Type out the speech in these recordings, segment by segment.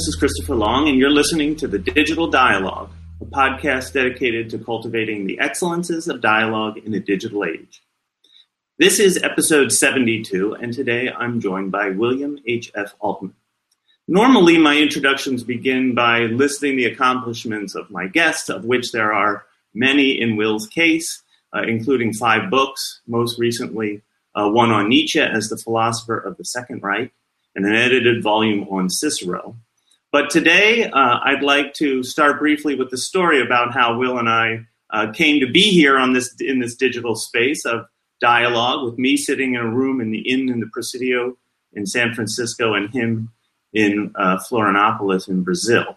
This is Christopher Long, and you're listening to The Digital Dialogue, a podcast dedicated to cultivating the excellences of dialogue in the digital age. This is episode 72, and today I'm joined by William H.F. Altman. Normally, my introductions begin by listing the accomplishments of my guests, of which there are many in Will's case, uh, including five books, most recently uh, one on Nietzsche as the philosopher of the Second Reich, and an edited volume on Cicero. But today, uh, I'd like to start briefly with the story about how Will and I uh, came to be here on this in this digital space of dialogue, with me sitting in a room in the inn in the Presidio in San Francisco, and him in uh, Florianopolis in Brazil.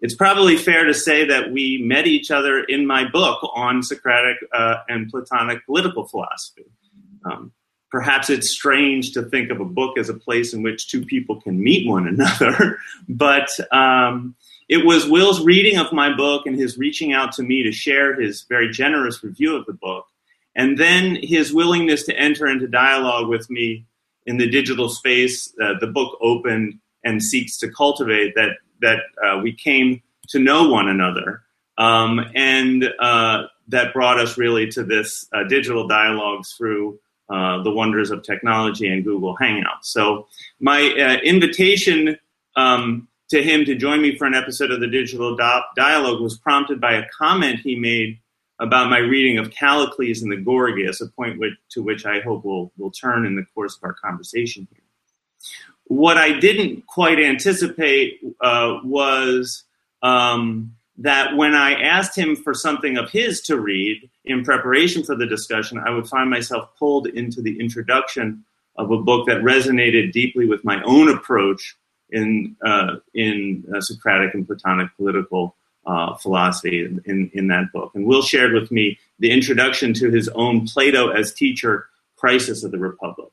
It's probably fair to say that we met each other in my book on Socratic uh, and Platonic political philosophy. Um, perhaps it's strange to think of a book as a place in which two people can meet one another, but um, it was Will's reading of my book and his reaching out to me to share his very generous review of the book, and then his willingness to enter into dialogue with me in the digital space uh, the book opened and seeks to cultivate that that uh, we came to know one another. Um, and uh, that brought us really to this uh, digital dialogue through uh, the wonders of technology and Google Hangouts. So my uh, invitation um, to him to join me for an episode of the Digital Dialogue was prompted by a comment he made about my reading of Callicles and the Gorgias, a point which, to which I hope we'll, we'll turn in the course of our conversation here. What I didn't quite anticipate uh, was um, that when I asked him for something of his to read in preparation for the discussion, I would find myself pulled into the introduction of a book that resonated deeply with my own approach in uh, in uh, Socratic and Platonic political uh, philosophy in, in that book. And Will shared with me the introduction to his own Plato as teacher, Crisis of the Republic.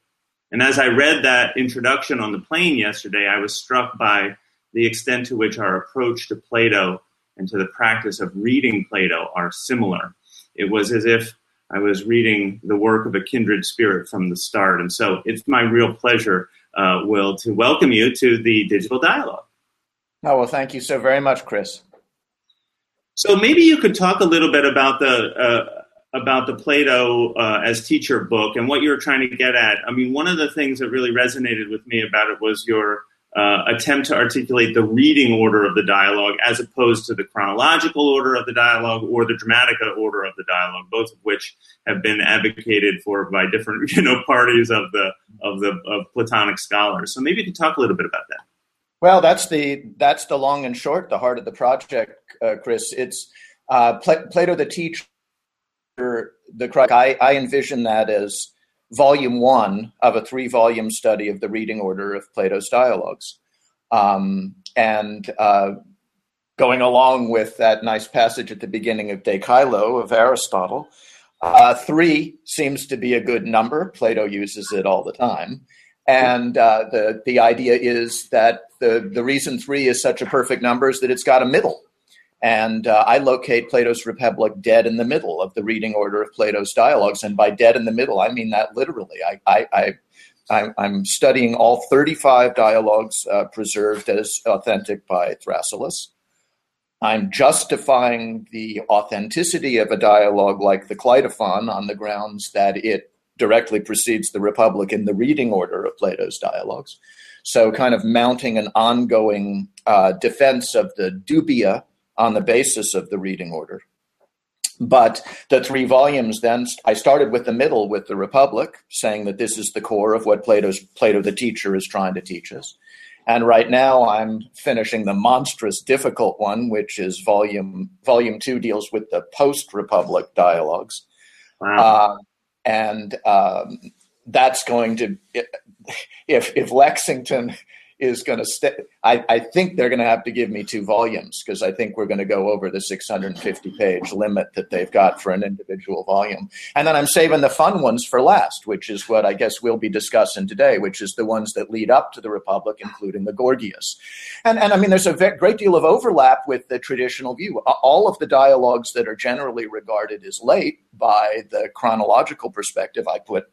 And as I read that introduction on the plane yesterday, I was struck by the extent to which our approach to Plato and to the practice of reading Plato are similar. It was as if I was reading the work of a kindred spirit from the start. And so it's my real pleasure, uh, Will, to welcome you to the Digital Dialogue. Oh, well, thank you so very much, Chris. So maybe you could talk a little bit about the uh, about the Plato uh, as teacher book and what you were trying to get at. I mean, one of the things that really resonated with me about it was your uh, attempt to articulate the reading order of the dialogue as opposed to the chronological order of the dialogue or the dramatica order of the dialogue, both of which have been advocated for by different you know parties of the of the of Platonic scholars. So maybe you could talk a little bit about that. Well, that's the that's the long and short, the heart of the project, uh, Chris. It's uh, Pl- Plato the teacher. The I, I envision that as volume one of a three volume study of the reading order of Plato's dialogues. Um, and uh, going along with that nice passage at the beginning of De Caelo of Aristotle, uh, three seems to be a good number. Plato uses it all the time. And uh, the, the idea is that the, the reason three is such a perfect number is that it's got a middle. And uh, I locate Plato's Republic dead in the middle of the reading order of Plato's dialogues. And by dead in the middle, I mean that literally. I, I, I, am studying all 35 dialogues uh, preserved as authentic by Thrasyllus. I'm justifying the authenticity of a dialogue like the Cleitophon on the grounds that it directly precedes the Republic in the reading order of Plato's dialogues. So, kind of mounting an ongoing uh, defense of the dubia on the basis of the reading order. But the three volumes then, I started with the middle with the Republic, saying that this is the core of what Plato's Plato the teacher is trying to teach us. And right now I'm finishing the monstrous difficult one, which is volume volume two deals with the post Republic dialogues. Wow. Uh, and um, that's going to if if Lexington is going to stay. I, I think they're going to have to give me two volumes because I think we're going to go over the 650 page limit that they've got for an individual volume. And then I'm saving the fun ones for last, which is what I guess we'll be discussing today, which is the ones that lead up to the Republic, including the Gorgias. And, and I mean, there's a great deal of overlap with the traditional view. All of the dialogues that are generally regarded as late by the chronological perspective, I put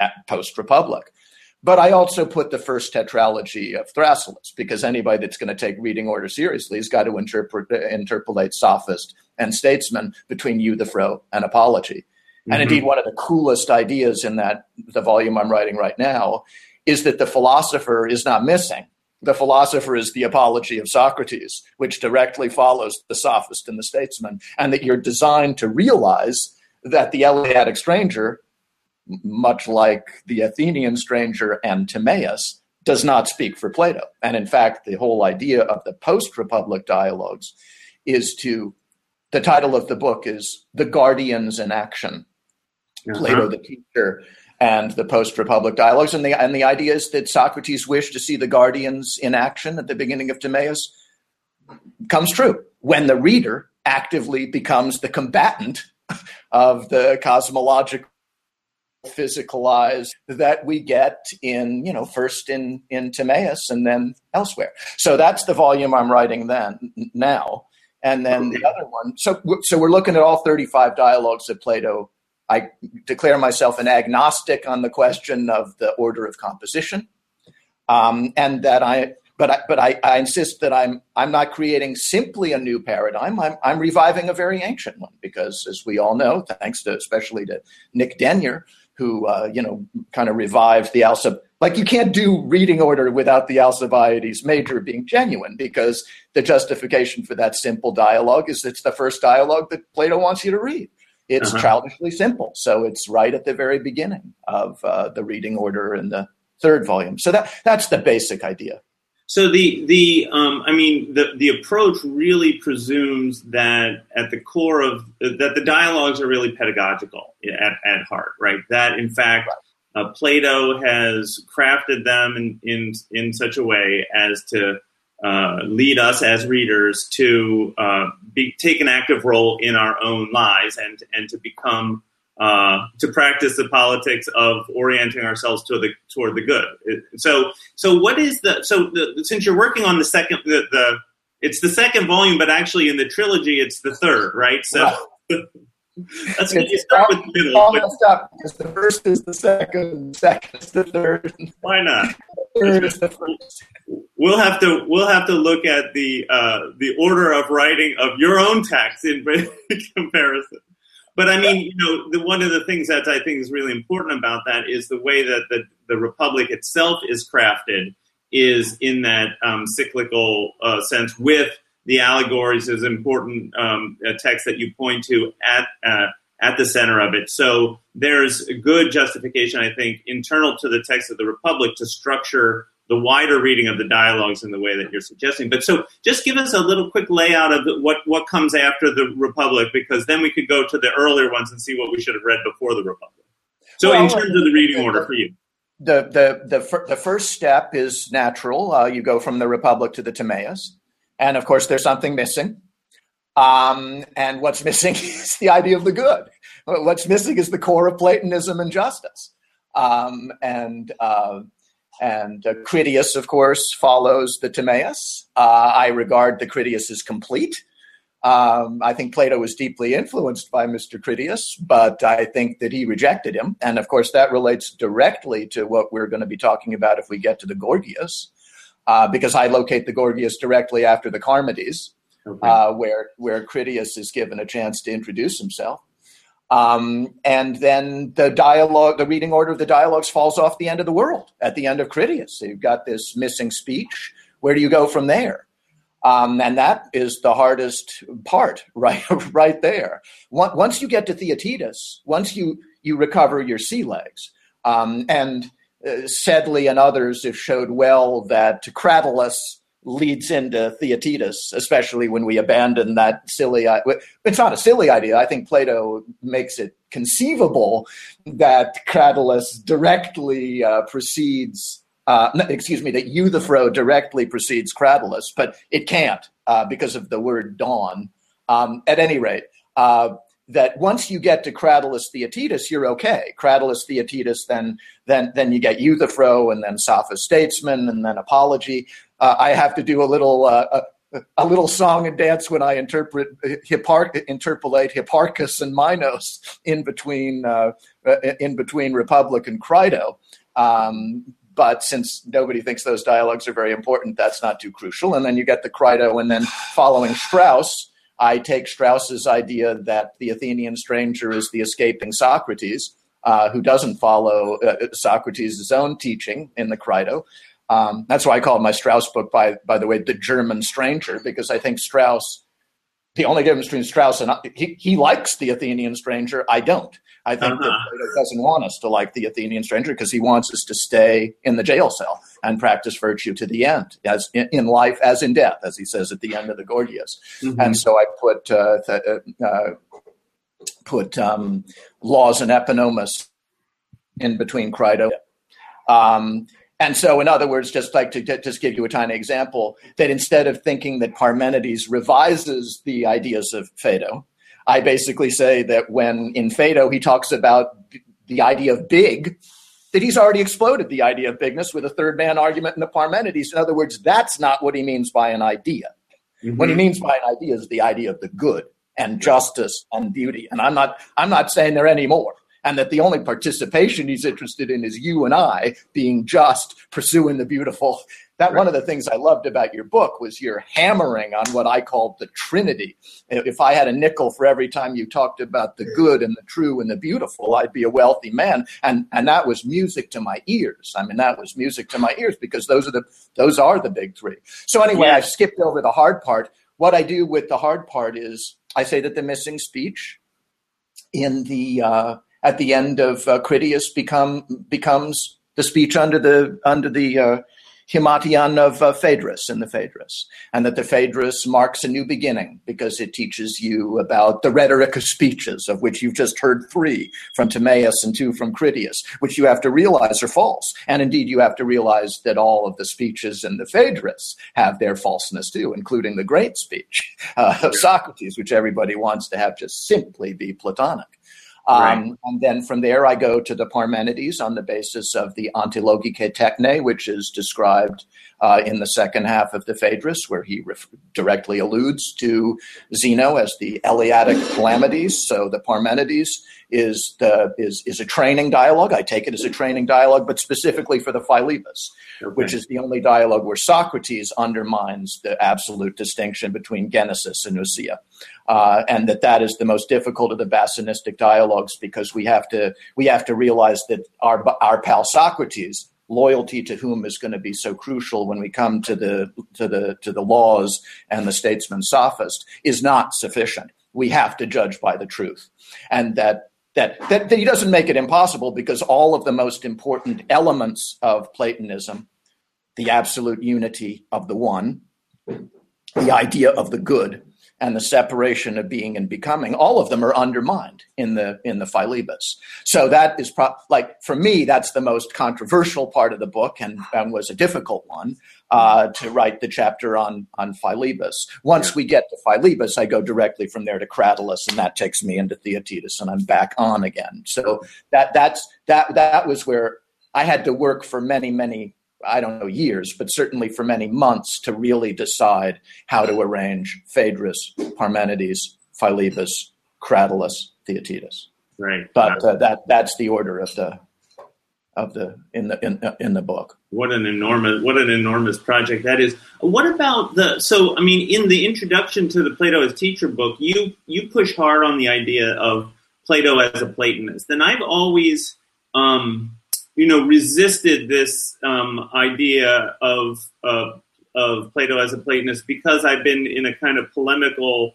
at post Republic But I also put the first tetralogy of Thrasyllus because anybody that's going to take reading order seriously has got to interpret, interpolate sophist and statesman between Euthyphro and Apology. Mm-hmm. And indeed, one of the coolest ideas in that the volume I'm writing right now is that the philosopher is not missing. The philosopher is the apology of Socrates, which directly follows the sophist and the statesman, and that you're designed to realize that the Eleatic stranger, much like the Athenian stranger and Timaeus, does not speak for Plato. And in fact, the whole idea of the post Republic dialogues is to, the title of the book is The Guardians in Action. Uh-huh. Plato, the teacher, and the post Republic dialogues. And the, and the idea is that Socrates wished to see the guardians in action at the beginning of Timaeus comes true when the reader actively becomes the combatant of the cosmological physicalized that we get in you know first in in Timaeus and then elsewhere so that's the volume i'm writing then now and then the other one so so we're looking at all 35 dialogues that plato I declare myself an agnostic on the question of the order of composition, um, and that I. But I, but I, I, insist that I'm I'm not creating simply a new paradigm. I'm I'm reviving a very ancient one because, as we all know, thanks to especially to Nick Denyer, who uh, you know kind of revived the Alcib. Like you can't do reading order without the Alcibiades major being genuine, because the justification for that simple dialogue is it's the first dialogue that Plato wants you to read. It's uh-huh. childishly simple. So it's right at the very beginning of uh, the reading order in the third volume. So that that's the basic idea. So the the um, I mean the the approach really presumes that at the core of that the dialogues are really pedagogical at, at heart, right? That in fact uh, Plato has crafted them in, in in such a way as to uh, lead us as readers to uh, be, take an active role in our own lives and and to become uh, to practice the politics of orienting ourselves to the toward the good. So so what is the so the, since you're working on the second the, the it's the second volume, but actually in the trilogy it's the third, right? So. That's when you start with the middle. Almost up because the first is the second, the second is the third. Why not? third is the first. We'll have to we'll have to look at the uh, the order of writing of your own text in comparison. But I mean, you know, the, one of the things that I think is really important about that is the way that the, the Republic itself is crafted is in that um, cyclical uh, sense with the allegories as important um, text that you point to at uh, at the center of it. So there's good justification, I think, internal to the text of the Republic to structure the wider reading of the dialogues in the way that you're suggesting. But so just give us a little quick layout of what, what comes after the Republic, because then we could go to the earlier ones and see what we should have read before the Republic. So well, in terms of the reading order for you. The, the, the, the first step is natural. Uh, you go from the Republic to the Timaeus. And of course, there's something missing. Um, and what's missing is the idea of the good. What's missing is the core of Platonism and justice. Um, and uh, and uh, Critias, of course, follows the Timaeus. Uh, I regard the Critias as complete. Um, I think Plato was deeply influenced by Mr. Critias, but I think that he rejected him. And of course, that relates directly to what we're going to be talking about if we get to the Gorgias uh, because I locate the Gorgias directly after the Charmides, okay. uh, where where Critias is given a chance to introduce himself. Um, and then the dialogue, the reading order of the dialogues falls off the end of the world at the end of Critias. So you've got this missing speech. Where do you go from there? Um, and that is the hardest part, right, right there. Once you get to Theaetetus, once you you recover your sea legs, um, and uh, Sedley and others have showed well that Cratylus leads into Theaetetus, especially when we abandon that silly. It's not a silly idea. I think Plato makes it conceivable that Cratylus directly uh, precedes. Uh, excuse me, that Euthyphro directly precedes Cratylus, but it can't uh, because of the word dawn. Um, at any rate, uh, that once you get to Cratylus Theaetetus, you're okay. Cratylus Theaetetus, then then then you get Euthyphro, and then Sophist Statesman, and then Apology. Uh, I have to do a little uh, a, a, little song and dance when I interpret Hippar- interpolate Hipparchus and Minos in between uh, in between Republic and Crito. Um, but since nobody thinks those dialogues are very important, that's not too crucial. And then you get the Crito, and then following Strauss, I take Strauss's idea that the Athenian stranger is the escaping Socrates, uh, who doesn't follow uh, Socrates' own teaching in the Crito. Um, that's why I call my Strauss book, by by the way, the German stranger, because I think Strauss. The only difference between Strauss and I, he, he likes the Athenian stranger. I don't. I think uh-huh. that Plato doesn't want us to like the Athenian stranger because he wants us to stay in the jail cell and practice virtue to the end, as in, in life as in death, as he says at the end of the Gorgias. Mm-hmm. And so I put uh, th- uh, uh put um, laws and epinomis in between Crito. Um, and so, in other words, just like to, to, just give you a tiny example, that instead of thinking that Parmenides revises the ideas of Phaedo, I basically say that when in Phaedo he talks about the idea of big, that he's already exploded the idea of bigness with a third man argument in the Parmenides. In other words, that's not what he means by an idea. Mm-hmm. What he means by an idea is the idea of the good and justice and beauty. And I'm not I'm not saying there anymore. And that the only participation he's interested in is you and I being just, pursuing the beautiful, that right. one of the things I loved about your book was your hammering on what I called the Trinity. If I had a nickel for every time you talked about the good and the true and the beautiful, I'd be a wealthy man. And and that was music to my ears. I mean, that was music to my ears because those are the those are the big three. So anyway, yeah. I skipped over the hard part. What I do with the hard part is I say that the missing speech in the uh, at the end of uh, Critias become becomes the speech under the under the uh, Himation of uh, Phaedrus in the Phaedrus, and that the Phaedrus marks a new beginning because it teaches you about the rhetoric of speeches, of which you've just heard three from Timaeus and two from Critias, which you have to realize are false. And indeed, you have to realize that all of the speeches in the Phaedrus have their falseness too, including the great speech uh, of Socrates, which everybody wants to have just simply be Platonic. Um, right. And then from there, I go to the Parmenides on the basis of the Antilogike Techne, which is described uh, in the second half of the Phaedrus, where he ref- directly alludes to Zeno as the Eleatic Palamedes. So the Parmenides is the is is a training dialogue. I take it as a training dialogue, but specifically for the Philebus, okay. which is the only dialogue where Socrates undermines the absolute distinction between Genesis and Ousia. Uh, and that that is the most difficult of the basanistic dialogues because we have to we have to realize that our our pal Socrates loyalty to whom is going to be so crucial when we come to the to the to the laws and the statesman sophist is not sufficient. We have to judge by the truth, and that that, that, that he doesn't make it impossible because all of the most important elements of Platonism, the absolute unity of the one, the idea of the good, and the separation of being and becoming, all of them are undermined in the in the Philebus. So that is pro- like for me, that's the most controversial part of the book, and, and was a difficult one uh, to write the chapter on on Philebus. Once yeah. we get to Philebus, I go directly from there to Cratylus, and that takes me into Theaetetus, and I'm back on again. So that that's that that was where I had to work for many many I don't know, years, but certainly for many months to really decide how to arrange Phaedrus, Parmenides, Philebus, Cratylus, Theaetetus. Right. But uh, that that's the order of the of the in the in, in the book. What an enormous what an enormous project that is. What about the so I mean in the introduction to the Plato as teacher book, you you push hard on the idea of Plato as a Platonist. And I've always um, you know, resisted this um, idea of, of of Plato as a Platonist because I've been in a kind of polemical,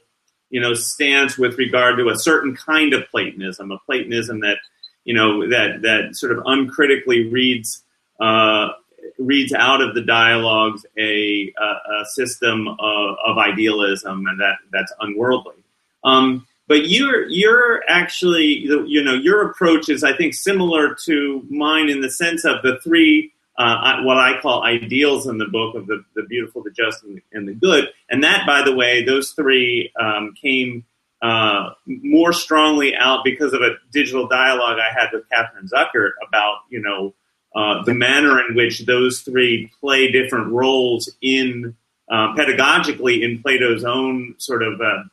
you know, stance with regard to a certain kind of Platonism, a Platonism that, you know, that that sort of uncritically reads uh, reads out of the dialogues a, a, a system of, of, idealism and that that's unworldly. Um, but you're you're actually you know your approach is I think similar to mine in the sense of the three uh, what I call ideals in the book of the, the beautiful, the just, and the, and the good. And that, by the way, those three um, came uh, more strongly out because of a digital dialogue I had with Catherine Zuckert about you know uh, the manner in which those three play different roles in uh, pedagogically in Plato's own sort of uh,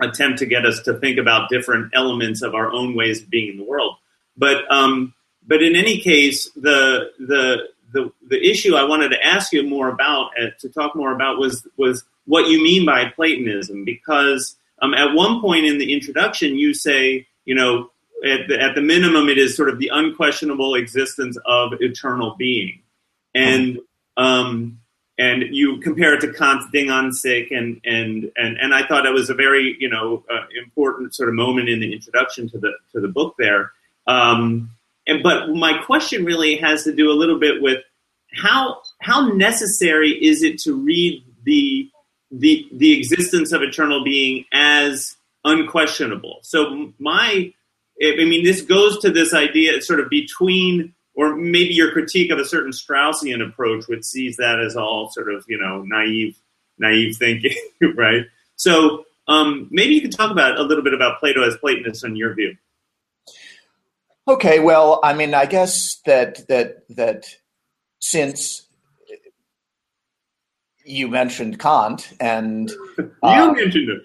attempt to get us to think about different elements of our own ways of being in the world. But um, but in any case, the the the the issue I wanted to ask you more about uh, to talk more about was was what you mean by Platonism because um, at one point in the introduction you say you know at the, at the minimum it is sort of the unquestionable existence of eternal being and um, and you compare it to Kant's Ding an sich, and and and and I thought it was a very you know uh, important sort of moment in the introduction to the to the book there. Um, and but my question really has to do a little bit with how how necessary is it to read the the the existence of eternal being as unquestionable. So my I mean this goes to this idea sort of between or maybe your critique of a certain Straussian approach, which sees that as all sort of you know naive, naive thinking, right? So um, maybe you could talk about a little bit about Plato as Platonist in your view. Okay, well, I mean, I guess that that that since you mentioned Kant and you uh, mentioned it.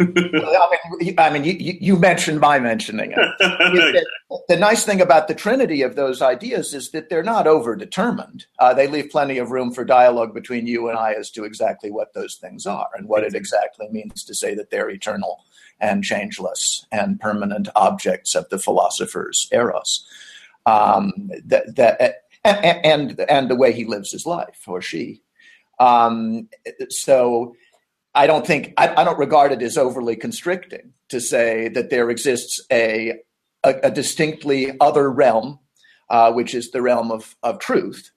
I mean, I mean, you, you mentioned my mentioning it. the, the, nice thing about the trinity of those ideas is that they're not overdetermined. Uh, they leave plenty of room for dialogue between you and I as to exactly what those things are and what it exactly means to say that they're eternal and changeless and permanent objects of the philosopher's eros. Um, that, that and, and and the way he lives his life or she. Um, so I don't think I, I, don't regard it as overly constricting to say that there exists a a, a distinctly other realm, uh, which is the realm of of truth,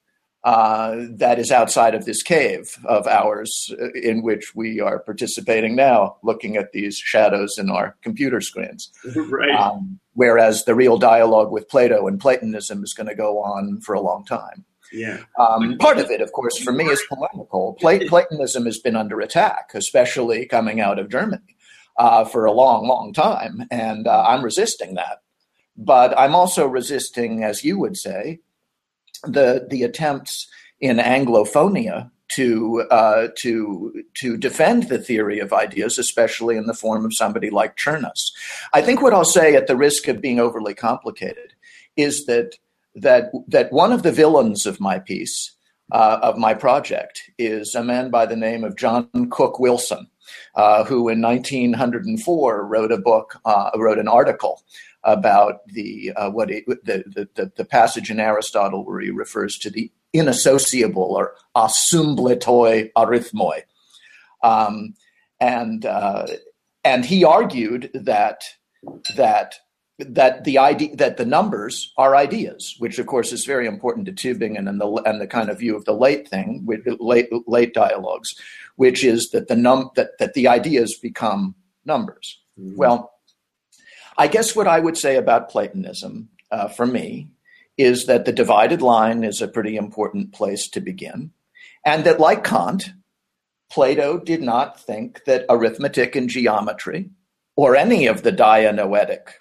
uh, that is outside of this cave of ours uh, in which we are participating now, looking at these shadows in our computer screens. Right. Um, whereas the real dialogue with Plato and Platonism is going to go on for a long time. Yeah. Um, part of it, of course, for me is polemical. Platonism has been under attack, especially coming out of Germany, uh, for a long, long time, and uh, I'm resisting that. But I'm also resisting, as you would say, the the attempts in Anglophonia to uh, to to defend the theory of ideas, especially in the form of somebody like Cherniss. I think what I'll say, at the risk of being overly complicated, is that that that one of the villains of my piece uh, of my project is a man by the name of John Cook Wilson, uh, who in 1904 wrote a book, uh, wrote an article about the uh, what the, the, the the passage in Aristotle where he refers to the inassociable or asymbletoi arithmoi, um, and uh, and he argued that that that the idea that the numbers are ideas, which of course is very important to Tübingen and the and the kind of view of the late thing with late late dialogues, which is that the num that that the ideas become numbers. Mm-hmm. Well, I guess what I would say about Platonism uh, for me is that the divided line is a pretty important place to begin, and that like Kant, Plato did not think that arithmetic and geometry or any of the dianoetic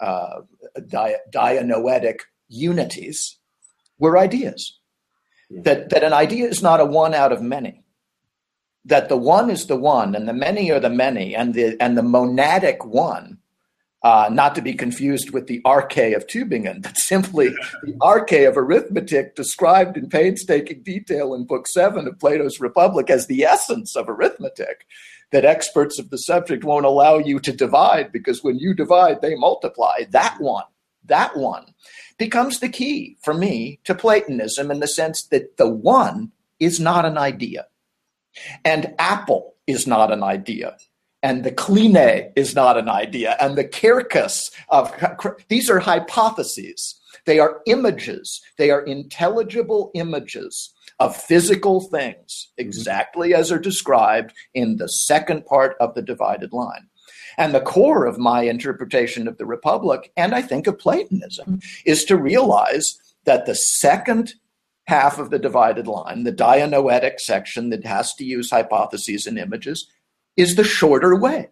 uh, di- dianoetic unities were ideas. Yeah. That, that an idea is not a one out of many. That the one is the one, and the many are the many, and the and the monadic one, uh, not to be confused with the arche of Tübingen, but simply the arche of arithmetic described in painstaking detail in Book Seven of Plato's Republic as the essence of arithmetic that experts of the subject won't allow you to divide because when you divide, they multiply. That one, that one becomes the key for me to Platonism in the sense that the one is not an idea. And apple is not an idea. And the kline is not an idea. And the kirkus of these are hypotheses. They are images. They are intelligible images of physical things, mm-hmm. exactly as are described in the second part of the divided line. And the core of my interpretation of the Republic, and I think of Platonism, is to realize that the second half of the divided line, the dianoetic section that has to use hypotheses and images, is the shorter way.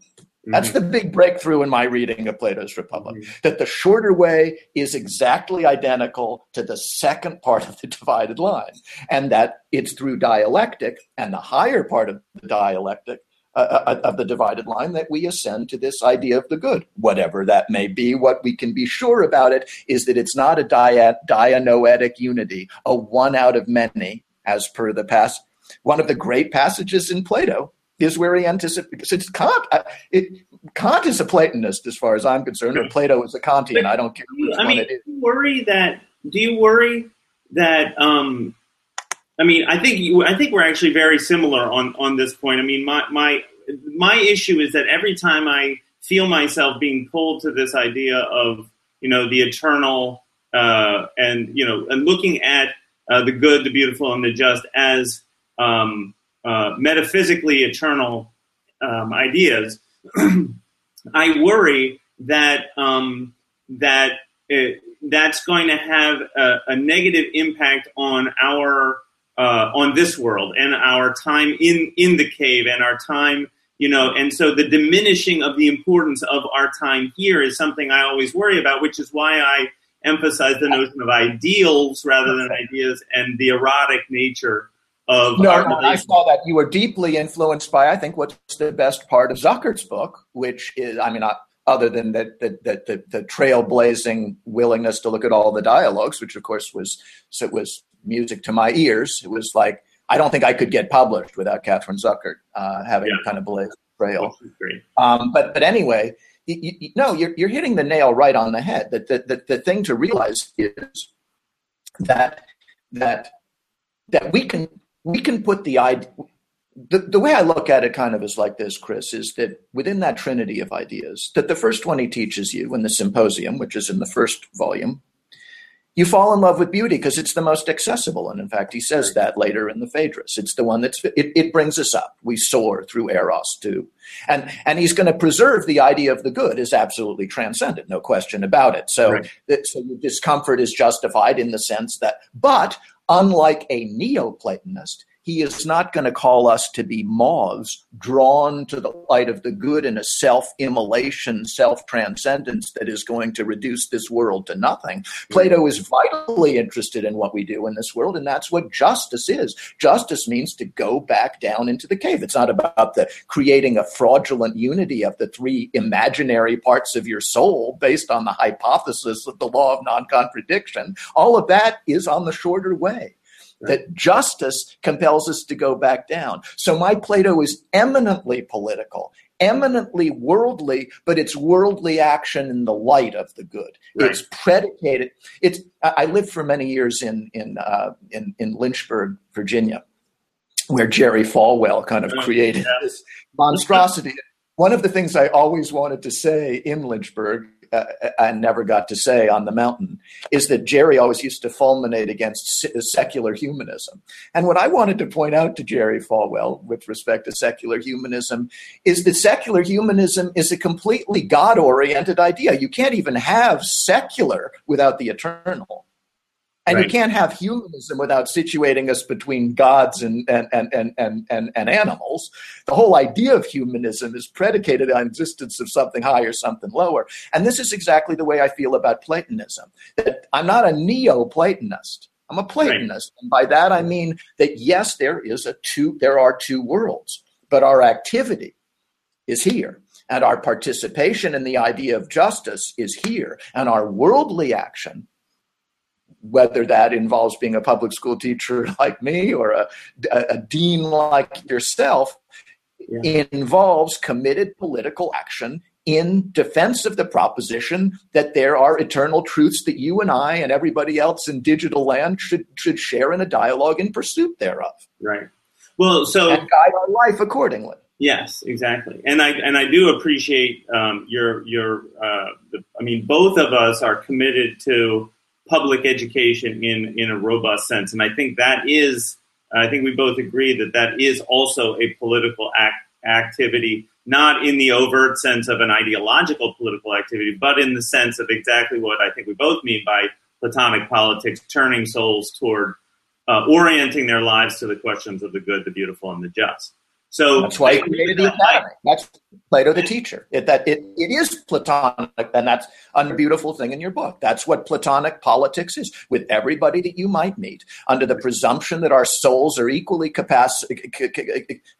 That's the big breakthrough in my reading of Plato's Republic. Mm-hmm. That the shorter way is exactly identical to the second part of the divided line, and that it's through dialectic, and the higher part of the dialectic uh, uh, of the divided line that we ascend to this idea of the good, whatever that may be. What we can be sure about it is that it's not a dia- dianoetic unity, a one out of many, as per the past. One of the great passages in Plato is where he anticipates. It's Kant. It, Kant is a Platonist, as far as I'm concerned, or Plato is a Kantian. I don't care which I one mean, it is. Do you worry that? Do you worry that? Um, I mean, I think you, I think we're actually very similar on on this point. I mean, my my my issue is that every time I feel myself being pulled to this idea of you know the eternal uh, and you know and looking at uh, the good, the beautiful, and the just as um, uh, metaphysically eternal um, ideas, I worry that um, that it, that's going to have a, a negative impact on our uh, on this world and our time in in the cave and our time you know and so the diminishing of the importance of our time here is something i always worry about which is why i emphasize the notion of ideals rather than ideas and the erotic nature of No, no, I saw that you were deeply influenced by, I think, what's the best part of Zuckert's book, which is, I mean, uh, other than the, the, the, the, trailblazing willingness to look at all the dialogues, which of course was, so it was music to my ears. It was like, I don't think I could get published without Catherine Zuckert uh, having Yeah. kind of blazed the trail. Which is great. Um, but but anyway, you, you, no, you're you're hitting the nail right on the head. That the, the the thing to realize is that that that we can we can put the idea. The, the way I look at it kind of is like this, Chris, is that within that trinity of ideas, that the first one he teaches you in the symposium, which is in the first volume, you fall in love with beauty because it's the most accessible. And in fact, he says that later in the Phaedrus. It's the one that's, it, it brings us up. We soar through Eros too. And, and he's going to preserve the idea of the good is absolutely transcendent, no question about it. So, Right. that, so your discomfort is justified in the sense that, but unlike a Neoplatonist, he is not going to call us to be moths drawn to the light of the good in a self immolation, self transcendence that is going to reduce this world to nothing. Plato is vitally interested in what we do in this world, and that's what justice is. Justice means to go back down into the cave. It's not about the creating a fraudulent unity of the three imaginary parts of your soul based on the hypothesis of the law of non contradiction. All of that is on the shorter way that justice compels us to go back down. So my Plato is eminently political, eminently worldly, but it's worldly action in the light of the good. Right. It's predicated. It's. I lived for many years in in uh, in, in Lynchburg, Virginia, where Jerry Falwell kind of created yeah. this monstrosity. One of the things I always wanted to say in Lynchburg. Uh, never got to say on the mountain is that Jerry always used to fulminate against se- secular humanism. And what I wanted to point out to Jerry Falwell with respect to secular humanism is that secular humanism is a completely God oriented idea. You can't even have secular without the eternal. And Right. you can't have humanism without situating us between gods and, and, and, and, and, and, and animals. The whole idea of humanism is predicated on existence of something higher, something lower. And this is exactly the way I feel about Platonism. That I'm not a Neo-Platonist. I'm a Platonist. And by that I mean that yes, there is a two, there are two worlds, but our activity is here. And our participation in the idea of justice is here. And our worldly action, whether that involves being a public school teacher like me or a, a, a dean like yourself, Yeah. involves committed political action in defense of the proposition that there are eternal truths that you and I and everybody else in digital land should should share in a dialogue in pursuit thereof Right. Well, so and guide our life accordingly. Yes, exactly, and I and I do appreciate um, your your. Uh, the, I mean, both of us are committed to public education in in a robust sense, and I think that is. I think we both agree that that is also a political act, activity, not in the overt sense of an ideological political activity, but in the sense of exactly what I think we both mean by Platonic politics, turning souls toward uh, orienting their lives to the questions of the good, the beautiful, and the just. So that's why he created the academy. That's Plato the teacher. It, that it, it is Platonic, and that's a beautiful thing in your book. That's what Platonic politics is, with everybody that you might meet, under the presumption that our souls are equally capacity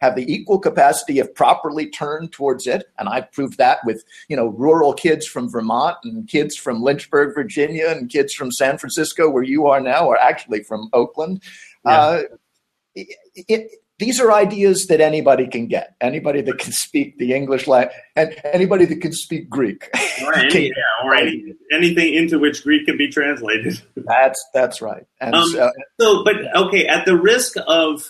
have the equal capacity if properly turned towards it. And I've proved that with you know rural kids from Vermont and kids from Lynchburg, Virginia, and kids from San Francisco, where you are now, are actually from Oakland. Yeah. Uh, it, it, these are ideas that anybody can get. Anybody that can speak the English language, and anybody that can speak Greek, or, any, yeah, or any, anything into which Greek can be translated. That's that's right. And um, so, so, but okay, at the risk of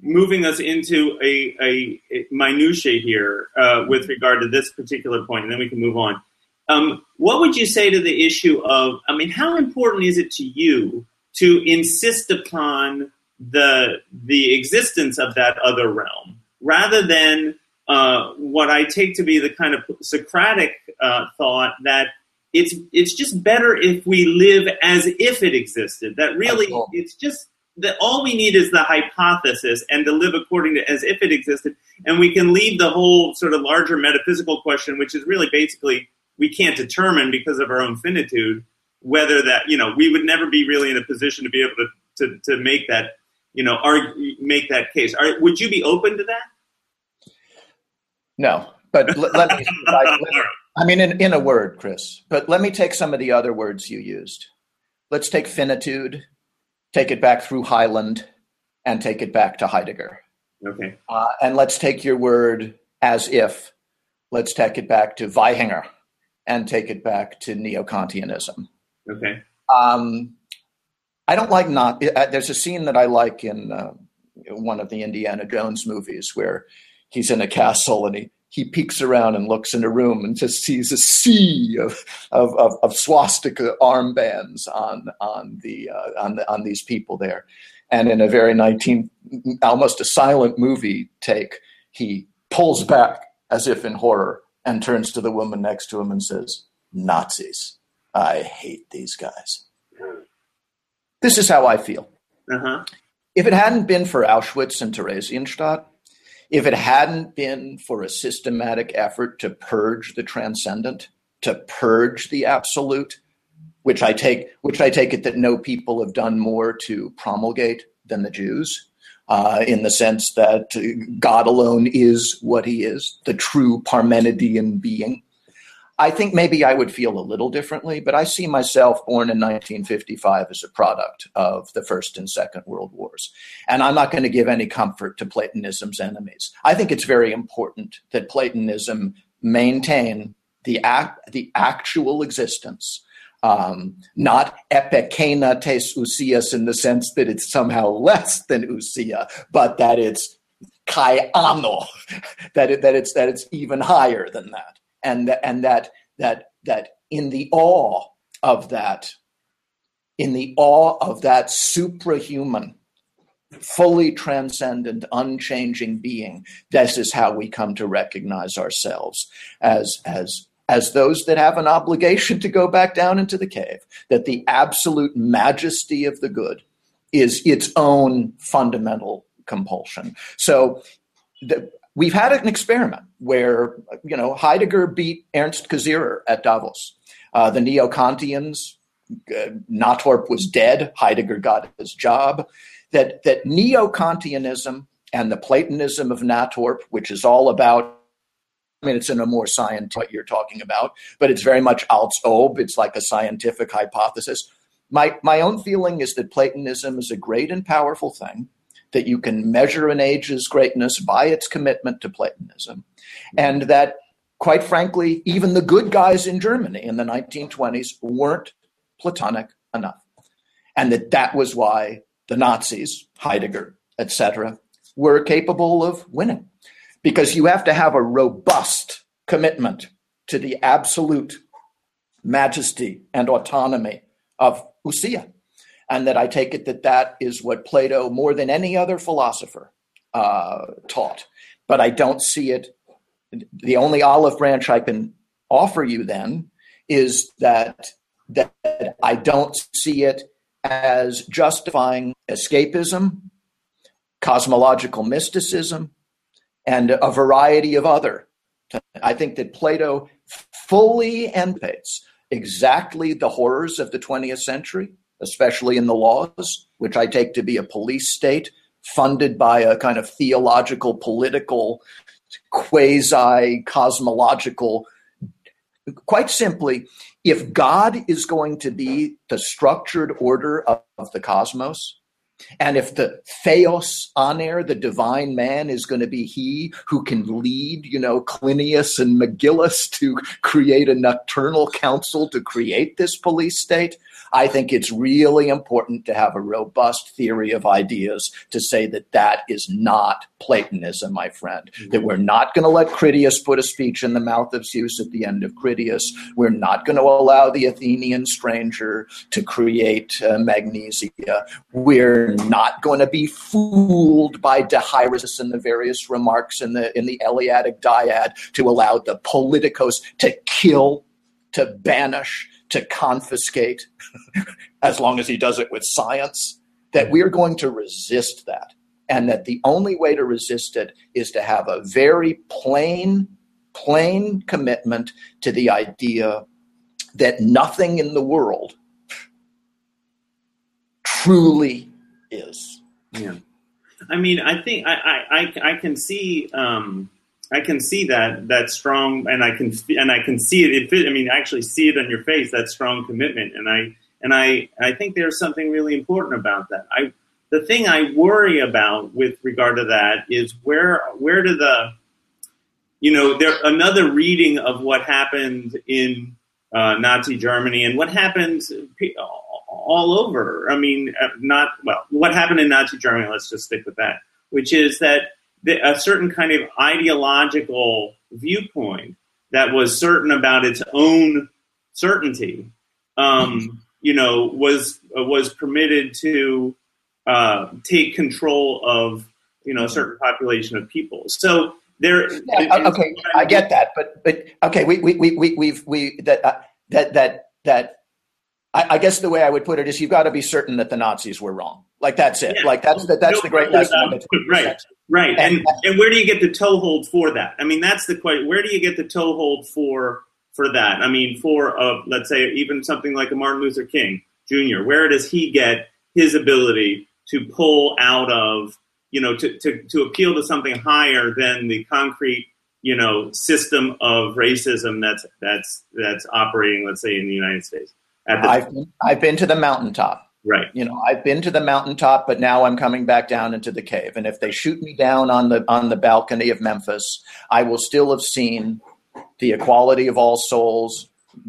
moving us into a, a, a minutiae here uh, with regard to this particular point, and then we can move on. Um, what would you say to the issue of? I mean, how important is it to you to insist upon the the existence of that other realm rather than uh, what I take to be the kind of Socratic uh, thought that it's it's just better if we live as if it existed. That really it's just that all we need is the hypothesis and to live according to as if it existed, and we can leave the whole sort of larger metaphysical question, which is really basically we can't determine because of our own finitude whether that you know we would never be really in a position to be able to to, to make that you know, argue, make that case. Are, would you be open to that? No, but let, let me. I, I mean, in, in a word, Chris. But let me take some of the other words you used. Let's take finitude, take it back through Highland, and take it back to Heidegger. Okay. Uh, and let's take your word as if. Let's take it back to Vaihinger, and take it back to neo-Kantianism. Okay. Um, I don't like not. Uh, there's a scene that I like in uh, one of the Indiana Jones movies where he's in a castle and he he peeks around and looks in a room and just sees a sea of of, of, of swastika armbands on on the uh, on the, on these people there, and in a very nineteen almost a silent movie take, he pulls back as if in horror and turns to the woman next to him and says, "Nazis, I hate these guys." This is how I feel. Uh-huh. If it hadn't been for Auschwitz and Theresienstadt, if it hadn't been for a systematic effort to purge the transcendent, to purge the absolute, which I take, which I take it that no people have done more to promulgate than the Jews, uh, in the sense that God alone is what He is, the true Parmenidean being. I think maybe I would feel a little differently, but I see myself born in 1955 as a product of the First and Second World Wars. And I'm not going to give any comfort to Platonism's enemies. I think it's very important that Platonism maintain the, act, the actual existence, um, not epekeina tes ousias in the sense that it's somehow less than ousia, but that it's kai ano, that, it, that, it's, that it's even higher than that and that and that that that in the awe of that in the awe of that suprahuman fully transcendent unchanging being this is how we come to recognize ourselves as as as those that have an obligation to go back down into the cave that the absolute majesty of the good is its own fundamental compulsion. So the, We've had an experiment where, you know, Heidegger beat Ernst Cassirer at Davos. Uh, the neo-Kantians, uh, Natorp was dead. Heidegger got his job. That that neo-Kantianism and the Platonism of Natorp, which is all about I mean, it's in a more scientific what you're talking about, but it's very much als ob. It's like a scientific hypothesis. My my own feeling is that Platonism is a great and powerful thing that you can measure an age's greatness by its commitment to Platonism, and that, quite frankly, even the good guys in Germany in the 1920s weren't Platonic enough, and that that was why the Nazis, Heidegger, etc., were capable of winning, because you have to have a robust commitment to the absolute majesty and autonomy of ousia and that I take it that that is what Plato, more than any other philosopher, uh, taught. But I don't see it. The only olive branch I can offer you then is that that I don't see it as justifying escapism, cosmological mysticism, and a variety of other. I think that Plato fully anticipates exactly the horrors of the 20th century, especially in the laws, which I take to be a police state funded by a kind of theological, political, quasi cosmological. Quite simply, if God is going to be the structured order of, of the cosmos, and if the theos aner, the divine man, is going to be he who can lead, you know, Clinias and Megillus to create a nocturnal council to create this police state, I think it's really important to have a robust theory of ideas to say that that is not Platonism, my friend. Mm-hmm. That we're not going to let Critias put a speech in the mouth of Zeus at the end of Critias. We're not going to allow the Athenian stranger to create uh, Magnesia. We're not going to be fooled by Dehiris and the various remarks in the in the Eleatic dyad to allow the politicos to kill, to banish, to confiscate, as long as he does it with science, that we're going to resist that. And that the only way to resist it is to have a very plain, plain commitment to the idea that nothing in the world truly is. Yeah. I mean, I think I, I, I, can see um, I can see that that strong, and I can and I can see it. I mean, actually see it on your face that strong commitment, and I and I I think there's something really important about that. I the thing I worry about with regard to that is where where do the you know there another reading of what happened in uh, Nazi Germany and what happened all over. I mean, uh, not well. What happened in Nazi Germany? Let's just stick with that. Which is that a certain kind of ideological viewpoint that was certain about its own certainty, um, you know, was was permitted to uh, take control of you know a certain population of people. So there. Yeah, okay, I get that, but but okay, we we we we we've we that uh, that that that. I, I guess the way I would put it is you've got to be certain that the Nazis were wrong. Like that's it. Yeah. Like that's the, that's no, the great lesson. right. Right. And, and where do you get the toehold for that? I mean, that's the question. Where do you get the toehold for for that? I mean, for uh, let's say even something like a Martin Luther King Jr. Where does he get his ability to pull out of you know to to, to appeal to something higher than the concrete you know system of racism that's that's that's operating let's say in the United States. I've been, I've been to the mountaintop. Right. You know, I've been to the mountaintop, but now I'm coming back down into the cave. And if they shoot me down on the on the balcony of Memphis, I will still have seen the equality of all souls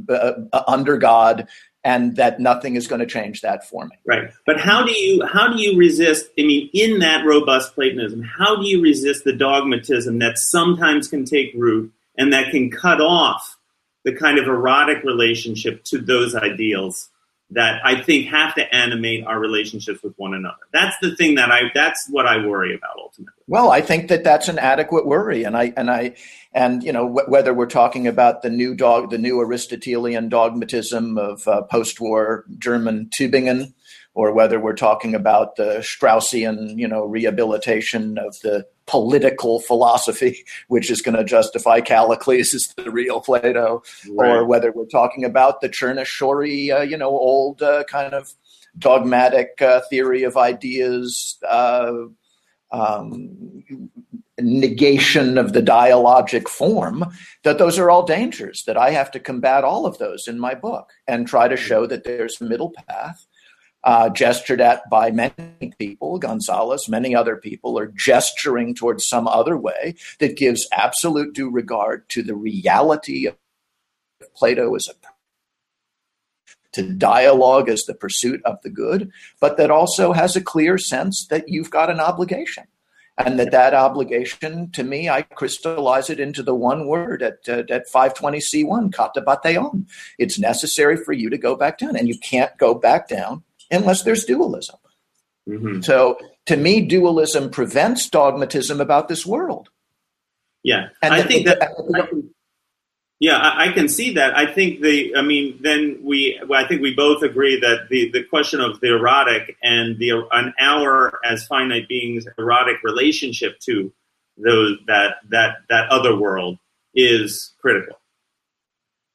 uh, uh, under God, and that nothing is going to change that for me. Right. But how do you how do you resist? I mean, in that robust Platonism, how do you resist the dogmatism that sometimes can take root and that can cut off the kind of erotic relationship to those ideals? that I think have to animate our relationships with one another. That's the thing that I that's what I worry about ultimately. Well, I think that that's an adequate worry and I and I and you know wh- whether we're talking about the new dog the new Aristotelian dogmatism of uh, post-war German Tübingen or whether we're talking about the Straussian, you know, rehabilitation of the political philosophy, which is going to justify Callicles as the real Plato, right. or whether we're talking about the Chernyshevsky, uh, you know, old uh, kind of dogmatic uh, theory of ideas, uh, um, negation of the dialogic form, that those are all dangers, that I have to combat all of those in my book and try to show that there's a middle path uh, gestured at by many people, Gonzalez, many other people, are gesturing towards some other way that gives absolute due regard to the reality of Plato as a to dialogue as the pursuit of the good, but that also has a clear sense that you've got an obligation. And that that obligation, to me, I crystallize it into the one word at, uh, at 520c1, kata katabateon. It's necessary for you to go back down, and you can't go back down unless there's dualism. Mm-hmm. So to me, dualism prevents dogmatism about this world. Yeah, and I the, think that. I yeah, I, I, can see that. I think the. I mean, then we. Well, I think we both agree that the the question of the erotic and the an our as finite beings erotic relationship to those that that that other world is critical.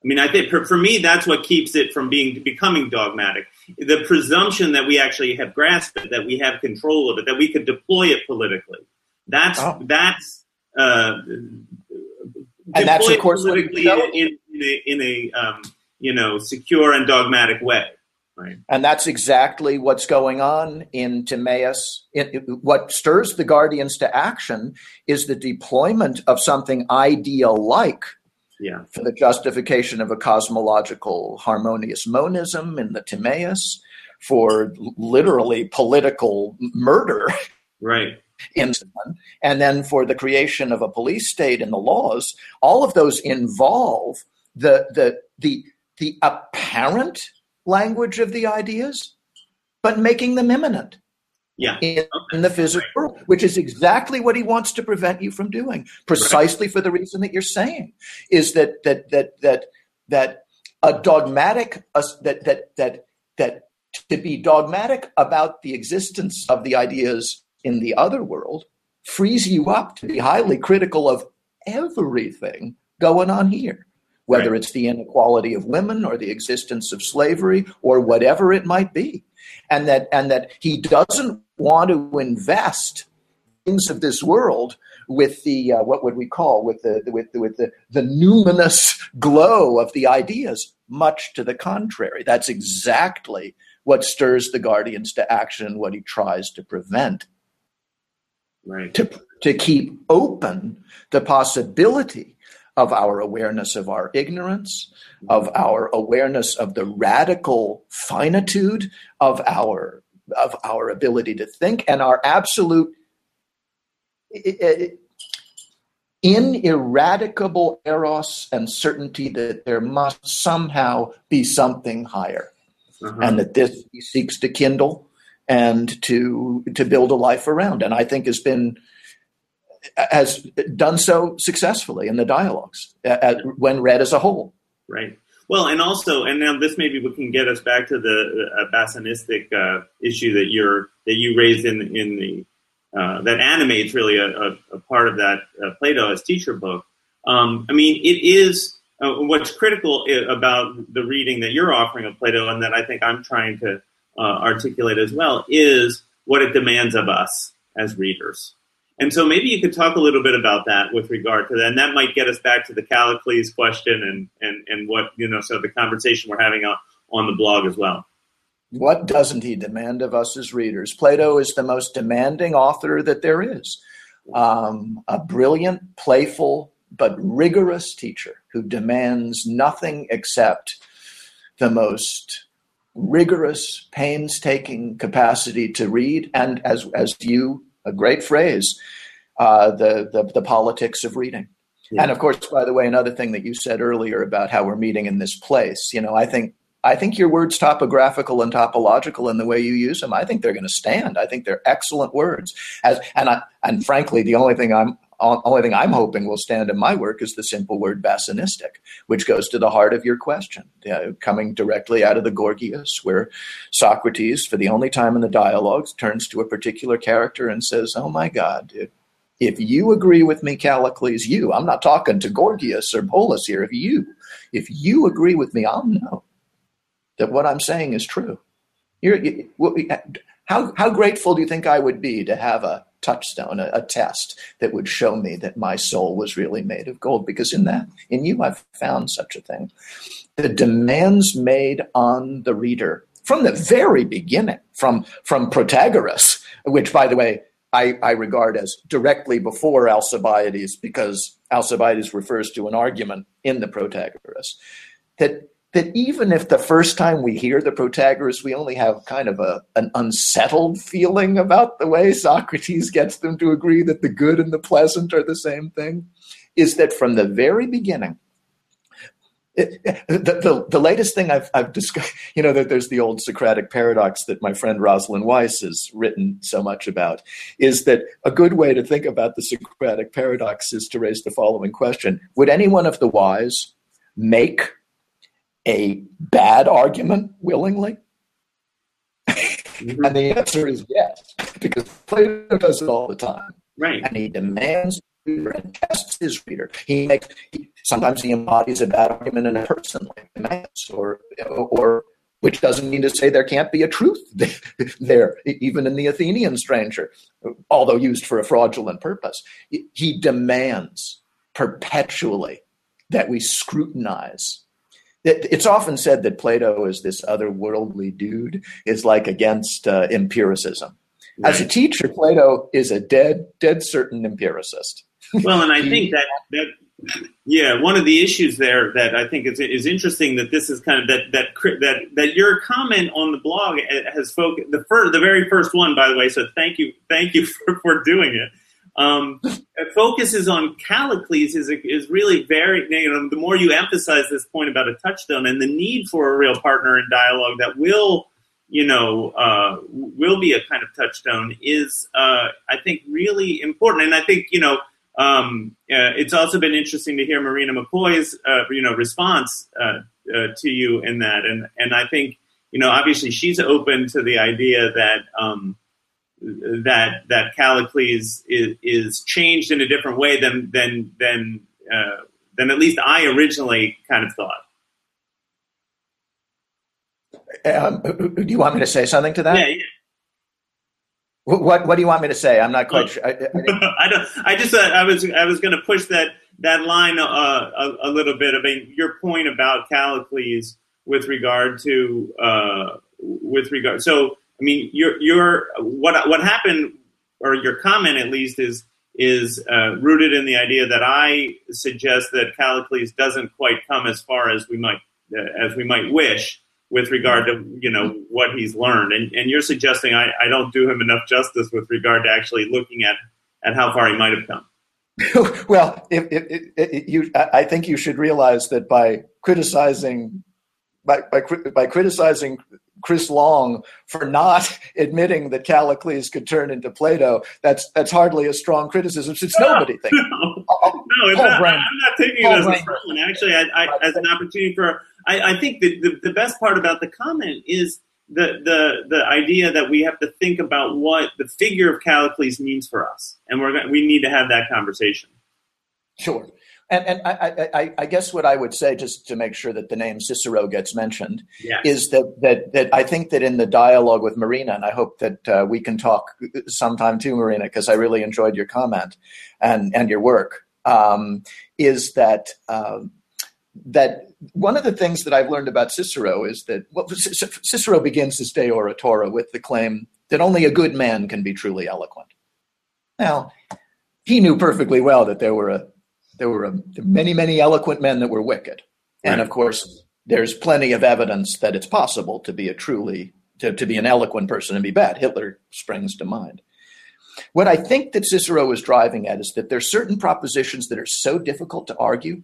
I mean, I think for, for me, that's what keeps it from being becoming dogmatic. The presumption that we actually have grasped it, that we have control of it, that we could deploy it politically. That's oh. that's uh, and that's of course politically in, in, in, a, in a um, you know secure and dogmatic way. Right. And that's exactly what's going on in Timaeus. It, it, what stirs the guardians to action is the deployment of something ideal like yeah. for the justification of a cosmological harmonious monism in the Timaeus, for literally political murder. Right. In and then for the creation of a police state and the laws, all of those involve the the the the apparent language of the ideas, but making them immanent. Yeah. In, okay. the physical right. world, which is exactly what he wants to prevent you from doing, precisely right. for the reason that you're saying, is that that that that that a dogmatic uh, that that that that to be dogmatic about the existence of the ideas in the other world frees you up to be highly critical of everything going on here whether right. it's the inequality of women or the existence of slavery or whatever it might be and that and that he doesn't want to invest things of this world with the uh, what would we call with the with the, with the the numinous glow of the ideas much to the contrary. That's exactly what stirs the guardians to action what he tries to prevent. Right. To to keep open the possibility of our awareness of our ignorance, of our awareness of the radical finitude of our of our ability to think and our absolute ineradicable eros and certainty that there must somehow be something higher uh-huh. and that this he seeks to kindle and to to build a life around and i think has been has done so successfully in the dialogues uh, when read as a whole. Right. Well, and also, and now this maybe can get us back to the uh, Basanistic uh, issue that you're that you raised in in the uh, that animates really a, a, a part of that uh, Plato as teacher book. Um, I mean, it is uh, what's critical about the reading that you're offering of Plato, and that I think I'm trying to uh, articulate as well, is what it demands of us as readers. And so maybe you could talk a little bit about that with regard to that. And that might get us back to the Callicles question and, and, and what, you know, so the conversation we're having on, on the blog as well. What doesn't he demand of us as readers? Plato is the most demanding author that there is. Um, a brilliant, playful, but rigorous teacher who demands nothing except the most rigorous, painstaking capacity to read and, as, as you a great phrase, uh, the, the, the politics of reading. Yeah. And of course, by the way, another thing that you said earlier about how we're meeting in this place, you know, I think I think your words topographical and topological in the way you use them. I think they're going to stand. I think they're excellent words. As and I, and frankly, the only thing I'm only thing I'm hoping will stand in my work is the simple word Basanistic, which goes to the heart of your question, uh, coming directly out of the Gorgias, where Socrates, for the only time in the dialogues, turns to a particular character and says, "Oh my God." If, if you agree with me, Callicles, you, I'm not talking to Gorgias or Polus here. If you, if you agree with me, I'll know that what I'm saying is true. You're, you, how, how grateful do you think I would be to have a touchstone, a, a, test that would show me that my soul was really made of gold. Because in that, in you, I've found such a thing. The demands made on the reader from the very beginning, from from Protagoras, which, by the way, I, I regard as directly before Alcibiades, because Alcibiades refers to an argument in the Protagoras that that even if the first time we hear the Protagoras, we only have kind of a, an unsettled feeling about the way Socrates gets them to agree that the good and the pleasant are the same thing, is that from the very beginning, it, the, the, the, latest thing I've, I've discovered, you know, that there's the old Socratic paradox that my friend Roslyn Weiss has written so much about, is that a good way to think about the Socratic paradox is to raise the following question. Would any one of the wise make a bad argument willingly? Mm-hmm. and the answer is yes, because Plato does it all the time. Right. And he demands and tests his reader. He makes he, sometimes he embodies a bad argument in a person like Timaeus, or or which doesn't mean to say there can't be a truth there, even in the Athenian stranger, although used for a fraudulent purpose. He demands perpetually that we scrutinize. It's often said that Plato is this otherworldly dude, is like against uh, empiricism. Right. As a teacher, Plato is a dead, dead certain empiricist. Well, and I think that that yeah, one of the issues there that I think is is interesting that this is kind of that that that that your comment on the blog has focused the first the very first one by the way. So thank you thank you for, for doing it. Um, focuses on Callicles is is really very you know the more you emphasize this point about a touchstone and the need for a real partner in dialogue that will you know uh, will be a kind of touchstone is uh, I think really important. And I think you know um, uh, it's also been interesting to hear Marina McCoy's uh, you know response uh, uh, to you in that, and and I think you know obviously she's open to the idea that um, that that Callicles is, is changed in a different way than than than uh, than at least I originally kind of thought. Um, do you want me to say something to that? Yeah, yeah. What What do you want me to say? I'm not quite sure. I, I, I don't. I just. Uh, I was. I was going to push that that line uh, a, a, little bit. I mean, your point about Callicles with regard to uh, with regard. So, mean, your your what what happened, or your comment at least is is uh, rooted in the idea that I suggest that Callicles doesn't quite come as far as we might uh, as we might wish with regard to you know what he's learned. And, and you're suggesting I, I don't do him enough justice with regard to actually looking at at how far he might have come. Well if, if, if, you i think you should realize that by criticizing by, by, by criticizing Chris Long for not admitting that Callicles could turn into Plato, that's that's hardly a strong criticism since nobody thinks. no, no not, I'm not oh, taking it as a strong. One. Actually, I, I, as an opportunity for I, I think the, the, the best part about the comment is the, the the idea that we have to think about what the figure of Callicles means for us, and we're we need to have that conversation. Sure, and and I, I, I, guess what I would say, just to make sure that the name Cicero gets mentioned, yes. is that that that I think that in the dialogue with Marina, and I hope that uh, we can talk sometime too, Marina, because I really enjoyed your comment and and your work. Um, is that um, that one of the things that I've learned about Cicero is that well, Cicero begins his De Oratore with the claim that only a good man can be truly eloquent. Now, he knew perfectly well that there were a, there were a, many many eloquent men that were wicked, right. and of course, there's plenty of evidence that it's possible to be a truly to, to be an eloquent person and be bad. Hitler springs to mind. What I think that Cicero is driving at is that there are certain propositions that are so difficult to argue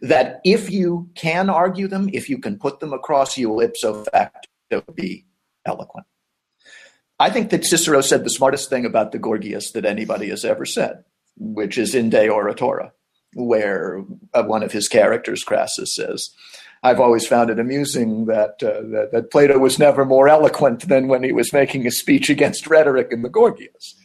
that if you can argue them, if you can put them across, you will ipso facto be eloquent. I think that Cicero said the smartest thing about the Gorgias that anybody has ever said, which is in De Oratore, where uh, one of his characters, Crassus, says, I've always found it amusing that, uh, that, that Plato was never more eloquent than when he was making a speech against rhetoric in the Gorgias,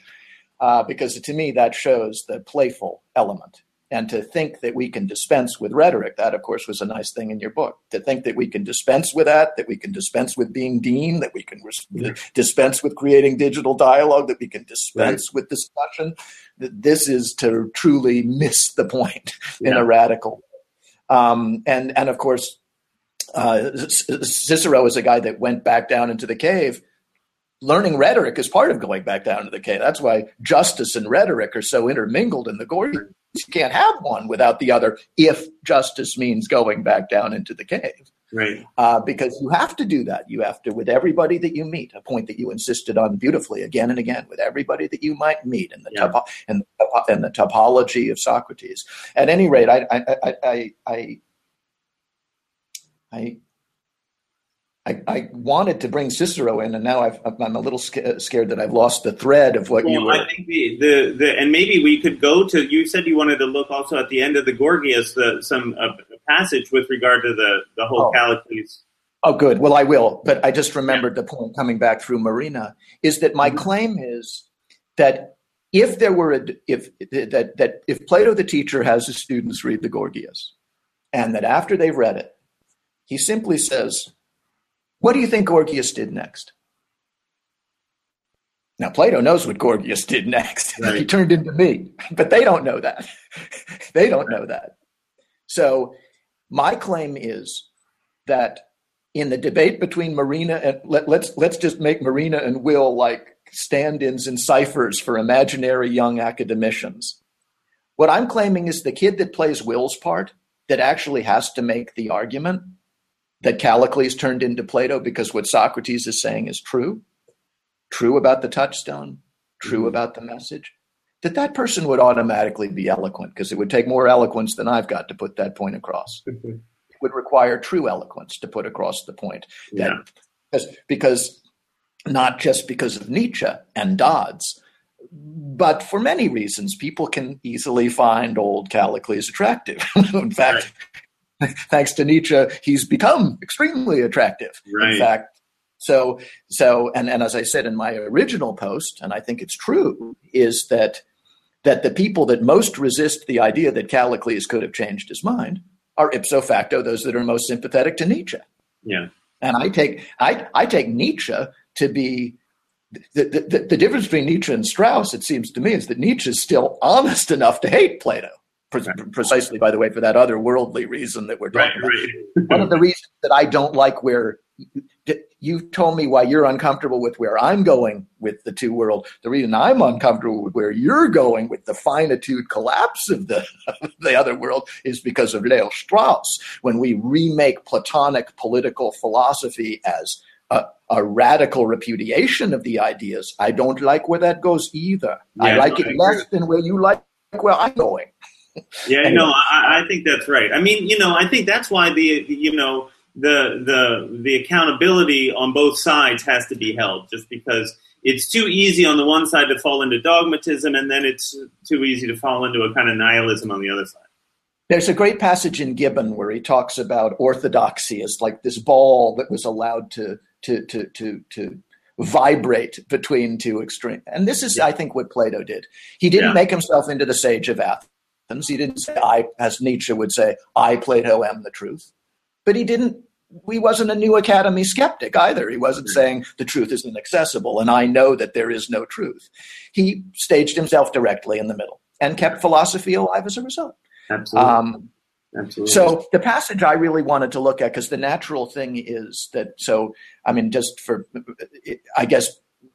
uh, because to me that shows the playful element and to think that we can dispense with rhetoric that of course was a nice thing in your book to think that we can dispense with that that we can dispense with being dean that we can res- dispense with creating digital dialogue that we can dispense right. with discussion that this is to truly miss the point yeah. in a radical um, and and of course uh, cicero is a guy that went back down into the cave learning rhetoric is part of going back down to the cave. That's why justice and rhetoric are so intermingled in the Gorgias you can't have one without the other if justice means going back down into the cave. Right. Uh, because you have to do that. You have to, with everybody that you meet, a point that you insisted on beautifully again and again, with everybody that you might meet in the, yeah. topo- in the, in the topology of Socrates. At any rate, I, I, I, I, I I, I, wanted to bring Cicero in, and now i am a little scared that I've lost the thread of what well, you were. I think the, the, the, and maybe we could go to. You said you wanted to look also at the end of the Gorgias, the some uh, passage with regard to the the whole oh. Callicles. Oh, good. Well, I will. But I just remembered yeah. the point coming back through Marina is that my mm-hmm. claim is that if there were a, if that that if Plato the teacher has his students read the Gorgias, and that after they've read it, he simply says, "What do you think Gorgias did next?" Now Plato knows what Gorgias did next. Right. he turned into me, but they don't know that. they don't know that. So my claim is that in the debate between Marina and let, let's let's just make Marina and Will like stand-ins and ciphers for imaginary young academicians. What I'm claiming is the kid that plays Will's part that actually has to make the argument that Callicles turned into Plato because what Socrates is saying is true, true about the touchstone, true mm-hmm. about the message, that that person would automatically be eloquent because it would take more eloquence than I've got to put that point across. it would require true eloquence to put across the point that yeah. because, because not just because of Nietzsche and Dodds, but for many reasons, people can easily find old Callicles attractive. In fact. thanks to Nietzsche, he's become extremely attractive. Right. In fact, so so and, and as I said in my original post, and I think it's true, is that that the people that most resist the idea that Callicles could have changed his mind are ipso facto those that are most sympathetic to Nietzsche. Yeah. And I take I, I take Nietzsche to be the, the, the, difference between Nietzsche and Strauss, it seems to me, is that Nietzsche is still honest enough to hate Plato. Pre- precisely, by the way, for that other worldly reason that we're talking right, about. Right. One of the reasons that I don't like where you've told me why you're uncomfortable with where I'm going with the two world. The reason I'm uncomfortable with where you're going with the finitude collapse of the the other world is because of Leo Strauss. When we remake Platonic political philosophy as a, a, radical repudiation of the ideas. I don't like where that goes either. Yeah, I like no, it I less than where you like where I'm going. Yeah, anyway. no, I, I, think that's right. I mean, you know, I think that's why the you know the the the accountability on both sides has to be held, just because it's too easy on the one side to fall into dogmatism, and then it's too easy to fall into a kind of nihilism on the other side. There's a great passage in Gibbon where he talks about orthodoxy as like this ball that was allowed to to to to to vibrate between two extremes. And this is, yeah. I think, what Plato did. He didn't yeah. make himself into the sage of Athens. He didn't say, "I," as Nietzsche would say, "I, Plato, am the truth." But he didn't. He wasn't a new academy skeptic either. He wasn't saying the truth is inaccessible and I know that there is no truth. He staged himself directly in the middle and kept philosophy alive as a result. Absolutely. Um, Absolutely. So the passage I really wanted to look at, because the natural thing is that, so, I mean, just for, I guess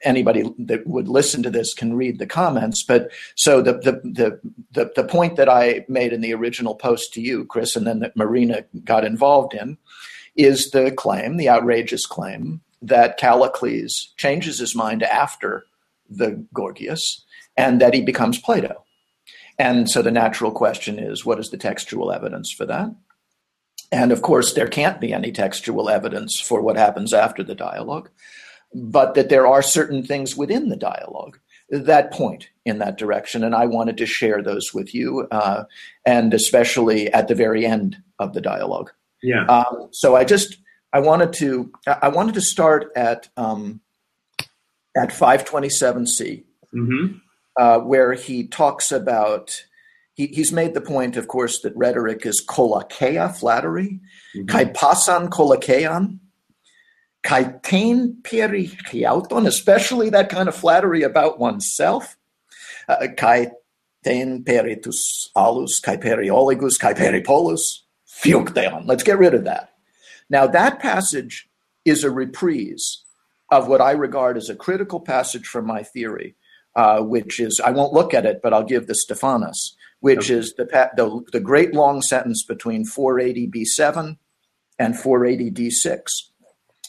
anybody that would listen to this can read the comments, but so the, the, the, the, point that I made in the original post to you, Chris, and then that Marina got involved in, is the claim, the outrageous claim, that Callicles changes his mind after the Gorgias and that he becomes Plato. And so the natural question is what is the textual evidence for that? And of course, there can't be any textual evidence for what happens after the dialogue, but that there are certain things within the dialogue that point in that direction. And I wanted to share those with you, uh, and especially at the very end of the dialogue. Yeah. Um, so I just I wanted to I wanted to start at um, at 527c. Mm-hmm uh, where he talks about he, he's made the point, of course, that rhetoric is kolakeia, flattery, mm-hmm. kai pasan kolakeian, kai peri chiauton, especially that kind of flattery about oneself, uh, kai tein peritus alus, kai peri oligus, kai peri polus, fiukteon. Let's get rid of that. Now, that passage is a reprise of what I regard as a critical passage from my theory, uh, which is I won't look at it, but I'll give the Stephanus, which okay. is the, the, the great long sentence between 480 B7 and 480 D6,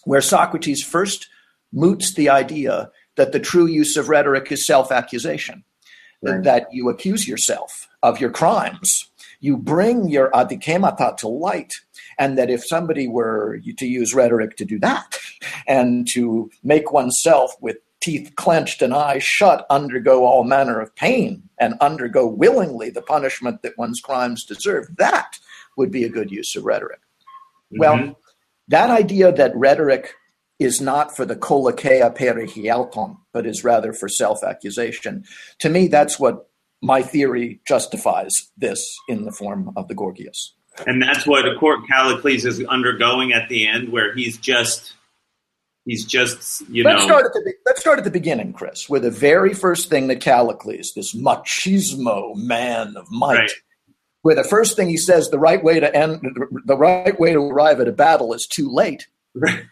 where Socrates first moots the idea that the true use of rhetoric is self-accusation, right. that you accuse yourself of your crimes, you bring your adikemata to light, and that if somebody were to use rhetoric to do that and to make oneself with teeth clenched and eyes shut, undergo all manner of pain and undergo willingly the punishment that one's crimes deserve. That would be a good use of rhetoric. Mm-hmm. Well, that idea that rhetoric is not for the kolakeia perihialton, but is rather for self-accusation. To me, that's what my theory justifies this in the form of the Gorgias. And that's what Callicles is undergoing at the end, where he's just he's just you let's know start at the let's start at the beginning, Chris, where the very first thing that Callicles, this machismo man of might, Right. Where the first thing he says, the right way to end, the right way to arrive at a battle is too late.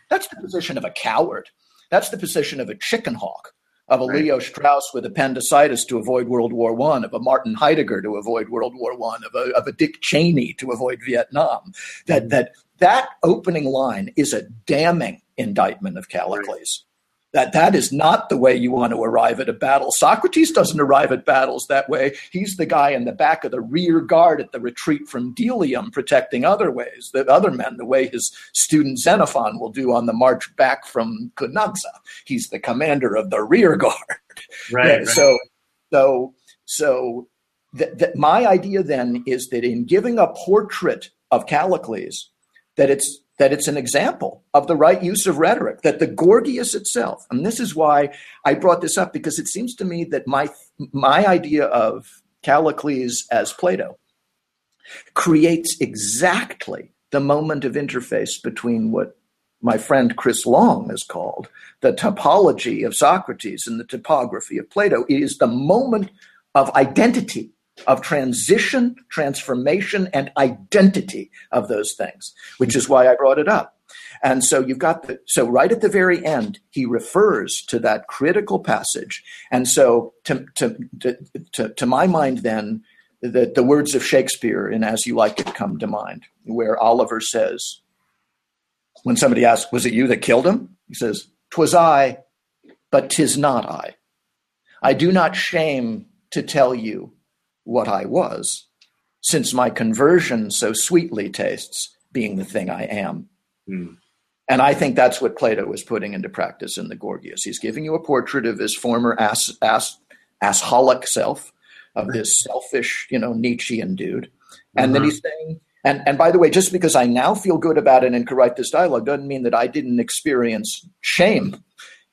That's the position of a coward. That's the position of a chicken hawk, of a Right. Leo Strauss with appendicitis to avoid World War One, of a Martin Heidegger to avoid World War One, of a, of a Dick Cheney to avoid Vietnam. That mm-hmm. that that opening line is a damning indictment of Callicles. That that is not the way you want to arrive at a battle. Socrates doesn't arrive at battles that way. He's the guy in the back of the rear guard at the retreat from Delium, protecting other ways, the other men, the way his student Xenophon will do on the march back from Cunaxa. He's the commander of the rear guard. right, Yeah, right. So, so, so, that th- my idea then is that in giving a portrait of Callicles, that it's that it's an example of the right use of rhetoric. That the Gorgias itself, and this is why I brought this up because it seems to me that my my idea of Callicles as Plato creates exactly the moment of interface between what my friend Chris Long has called the topology of Socrates and the topography of Plato. It is the moment of identity, of transition, transformation, and identity of those things, which is why I brought it up. And so you've got the, so right at the very end, he refers to that critical passage. And so to, to, to, to, my mind, then, the, the words of Shakespeare in As You Like It come to mind, where Oliver says, when somebody asks, Was it you that killed him? He says, Twas I, but tis not I. I do not shame to tell you what I was, since my conversion so sweetly tastes, being the thing I am. Hmm. And I think that's what Plato was putting into practice in the Gorgias. He's giving you a portrait of his former ass, ass, assholic self, of this selfish, you know, Nietzschean dude. And then Mhm. he's saying, and, and by the way, just because I now feel good about it and can write this dialogue doesn't mean that I didn't experience shame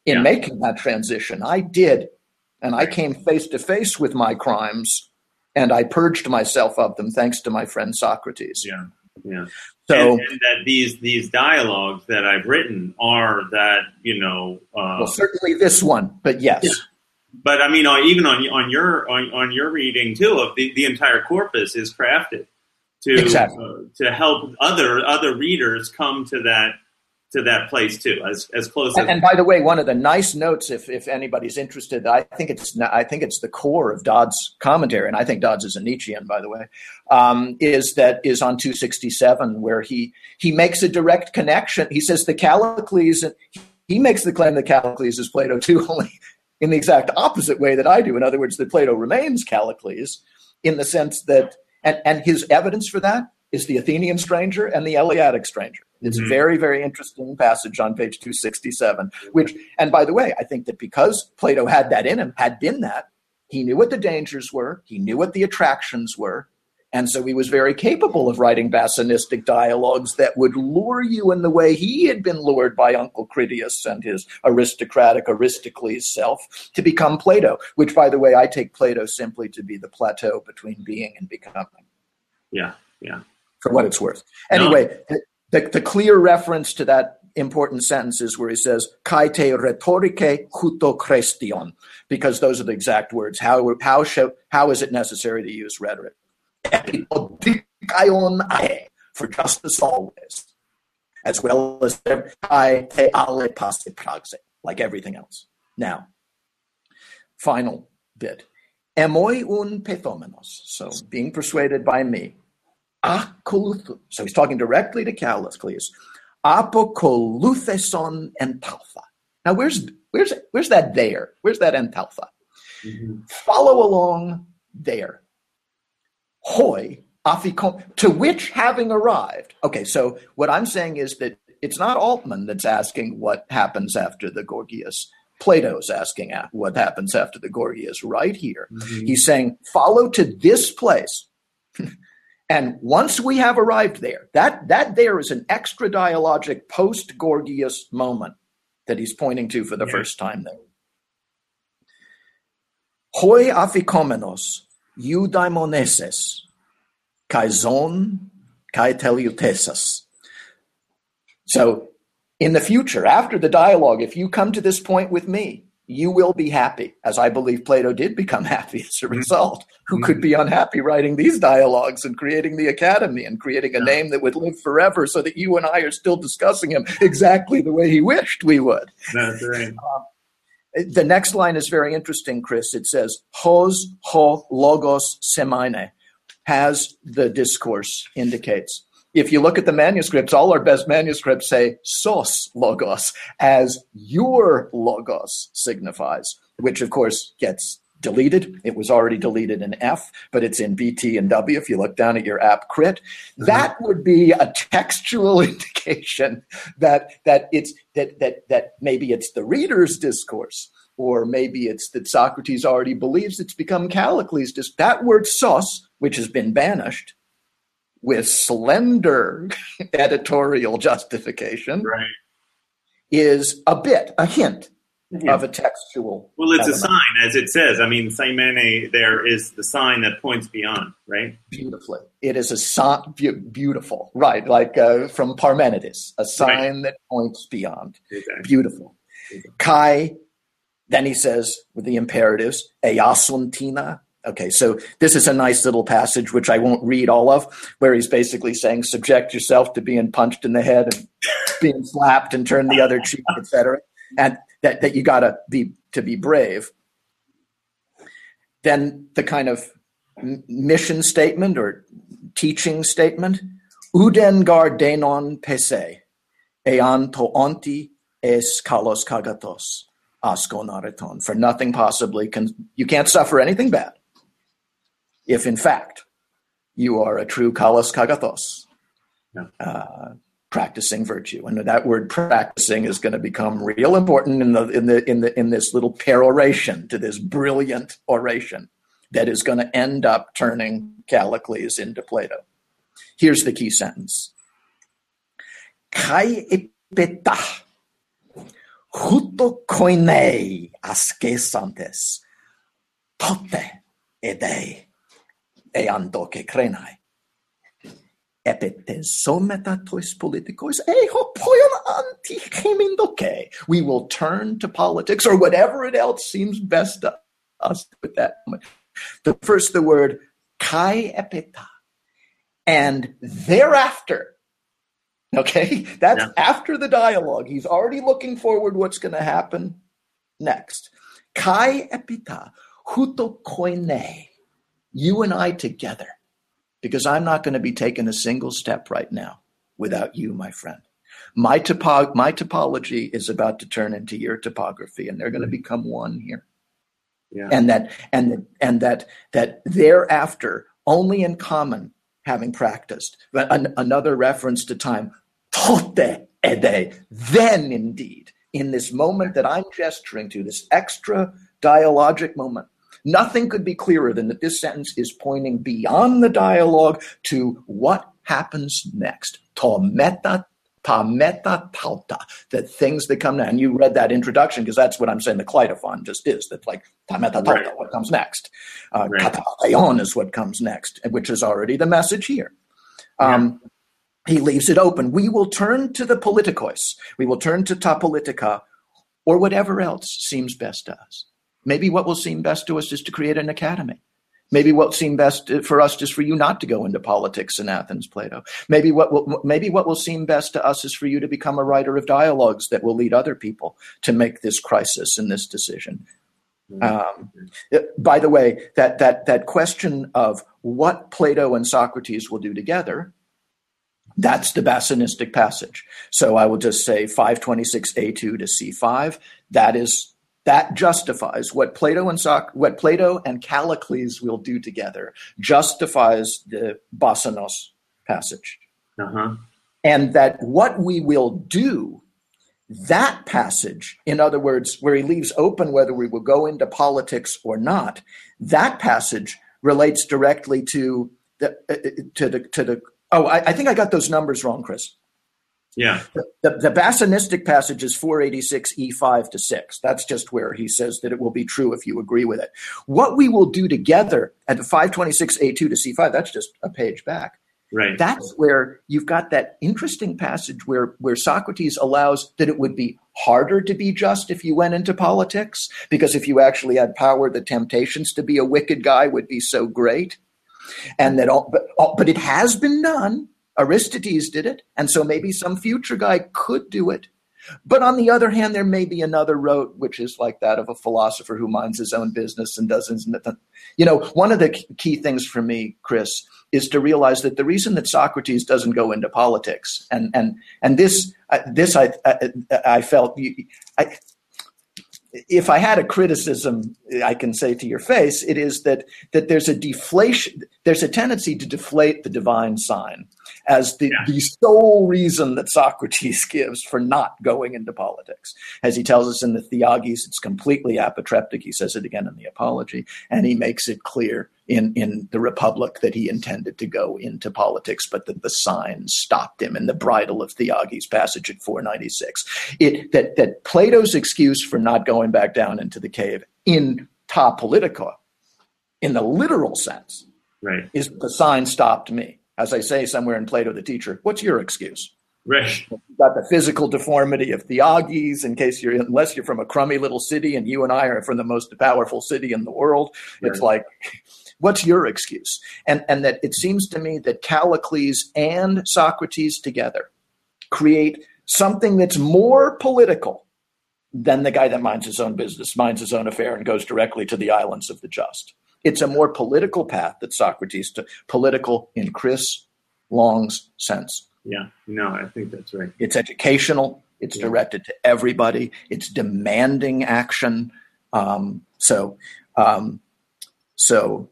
in Yeah. making that transition. I did. And I came face to face with my crimes and I purged myself of them thanks to my friend Socrates. yeah, yeah. So, and, and that these these dialogues that I've written are that you know. Uh, well, certainly this one, but yes. Yeah. but I mean, even on on your on, on your reading too of the, the entire corpus is crafted to Exactly. uh, to help other other readers come to that to that place too, as as close And, as and by the way, one of the nice notes, if, if anybody's interested, I think it's I think it's the core of Dodd's commentary, and I think Dodds is a Nietzschean, by the way, um, is that is on 267, where he he makes a direct connection. He says the Callicles, he makes the claim that Callicles is Plato too, only in the exact opposite way that I do. In other words, that Plato remains Callicles in the sense that, and, and his evidence for that is the Athenian stranger and the Eleatic stranger. It's Mhm. very, very interesting passage on page 267, which, and by the way, I think that because Plato had that in him, had been that, he knew what the dangers were, he knew what the attractions were, and so he was very capable of writing basanistic dialogues that would lure you in the way he had been lured by Uncle Critias and his aristocratic Aristocles self to become Plato, which, by the way, I take Plato simply to be the plateau between being and becoming yeah yeah for what it's worth. No. Anyway, the, the, the clear reference to that important sentence is where he says, "Kai te rhetoricae huto chrestion," because those are the exact words. How how shall, how is it necessary to use rhetoric? For justice always, as well as kai ale passe praxe, like everything else. Now, final bit. Emoi un pethomenos, so being persuaded by me, So he's talking directly to Callus, Callicles. Apokolutheson entaltha. Now, where's where's where's that there? Where's that entaltha? Mhm. Follow along there. Hoi afikon. To which, having arrived. Okay, so what I'm saying is that it's not Altman that's asking what happens after the Gorgias. Plato's asking what happens after the Gorgias right here. Mhm. He's saying, follow to this place. and once we have arrived there, that, that there is an extra dialogic post Gorgias moment. that he's pointing to for the yeah. first time there. Hoi afikomenos eudaimoneses kai zon kai teleutesas. So in the future, after the dialogue, if you come to this point with me, you will be happy, as I believe Plato did become happy as a mm-hmm. result. Who could be unhappy writing these dialogues and creating the academy and creating a yeah. name that would live forever so that you and I are still discussing him exactly the way he wished we would? That's right. Um, the next line is very interesting, Chris. It says, Hos ho logos semine, has the discourse indicates if you look at the manuscripts, all our best manuscripts say sos logos, as your logos signifies, which of course gets deleted. It was already deleted in F, but it's in BT and W. If you look down at your app crit, mm-hmm. that would be a textual indication that that it's that that that maybe it's the reader's discourse, or maybe it's that Socrates already believes it's become Callicles. Just that word sos, which has been banished, with slender editorial justification right. is a bit, a hint yeah. of a textual. Well, it's element. a sign, as it says. I mean, Simene there is the sign that points beyond, right? Beautifully. It is a sign, beautiful, right? Like uh, from Parmenides, a sign right. that points beyond. Exactly. Beautiful. Exactly. Kai, then he says with the imperatives, easuntina, Okay, so this is a nice little passage, which I won't read all of, where he's basically saying, subject yourself to being punched in the head and being slapped and turn the other cheek, etc. And that, that you got to be to be brave. Then the kind of mission statement or teaching statement, uden gardenon pese, ean to onti es kalos kagatos, askonariton. For nothing possibly can, you can't suffer anything bad if in fact you are a true kalos kagathos, yeah. uh, practicing virtue. And that word practicing is going to become real important in the in the in the in this little peroration to this brilliant oration that is going to end up turning Callicles into Plato. Here's the key sentence. Kai epeta huto koinei askesantes tote edei eando que krenai. Epitesometatos politikos eho poion anti We will turn to politics or whatever it else seems best to us at that moment. The first, the word kai epita. And thereafter, okay, that's yeah. after the dialogue. He's already looking forward what's going to happen next. Kai epita, huto koine you and I together, because I'm not going to be taking a single step right now without you, my friend. My, topo- my topology is about to turn into your topography, and they're going to mm-hmm. become one here. Yeah. And that and and that that thereafter, only in common, having practiced. But an, another reference to time, tote ede, then indeed, in this moment that I'm gesturing to, this extra dialogic moment, Nothing could be clearer than that this sentence is pointing beyond the dialogue to what happens next. Tometa ta meta tauta, that things that come now. And you read that introduction because that's what I'm saying the Cleitophon just is. That like ta meta tauta, right. what comes next. Uh, right. is what comes next, which is already the message here. Um, He leaves it open. We will turn to the politikos. We will turn to ta politica or whatever else seems best to us. Maybe what will seem best to us is to create an academy. Maybe what will seem best for us is for you not to go into politics in Athens, Plato. Maybe what will, maybe what will seem best to us is for you to become a writer of dialogues that will lead other people to make this crisis and this decision. Um, by the way, that that that question of what Plato and Socrates will do together, that's the Basanistic passage. So I will just say 526a2 to c5. That is that justifies what Plato and Soc- what Plato and Callicles will do together. Justifies the Basanos passage, uh-huh. and that what we will do. That passage, in other words, where he leaves open whether we will go into politics or not, that passage relates directly to the uh, to the to the. Oh, I, I think I got those numbers wrong, Chris. Yeah. The, the Basanistic passage is 486 E5 to 6. That's just where he says that it will be true if you agree with it. What we will do together at the 526 A2 to C5, that's just a page back. Right. That's where you've got that interesting passage where, where Socrates allows that it would be harder to be just if you went into politics, because if you actually had power, the temptations to be a wicked guy would be so great. And that all, but, all, but it has been done Aristides did it, and so maybe some future guy could do it. But on the other hand, there may be another road, which is like that of a philosopher who minds his own business and doesn't. You know, one of the key things for me, Chris, is to realize that the reason that Socrates doesn't go into politics, and and and this uh, this I I, I felt I, if I had a criticism I can say to your face, it is that that there's a deflation, there's a tendency to deflate the divine sign as the, yeah. the sole reason that Socrates gives for not going into politics. As he tells us in the Theages, it's completely apotreptic. He says it again in the Apology, and he makes it clear in, in the Republic that he intended to go into politics, but that the sign stopped him in the bridle of Theages passage at 496. It, that, that Plato's excuse for not going back down into the cave in ta politica, in the literal sense, right. is the sign stopped me. As I say somewhere in Plato the teacher, what's your excuse? Right. You've got the physical deformity of Theages, in case you're, unless you're from a crummy little city and you and I are from the most powerful city in the world. Right. It's like, what's your excuse? And, and that it seems to me that Callicles and Socrates together create something that's more political than the guy that minds his own business, minds his own affair, and goes directly to the islands of the just. It's a more political path that Socrates took, political in Chris Long's sense. Yeah, no, I think that's right. It's educational. It's yeah. directed to everybody. It's demanding action. Um, so, um, so,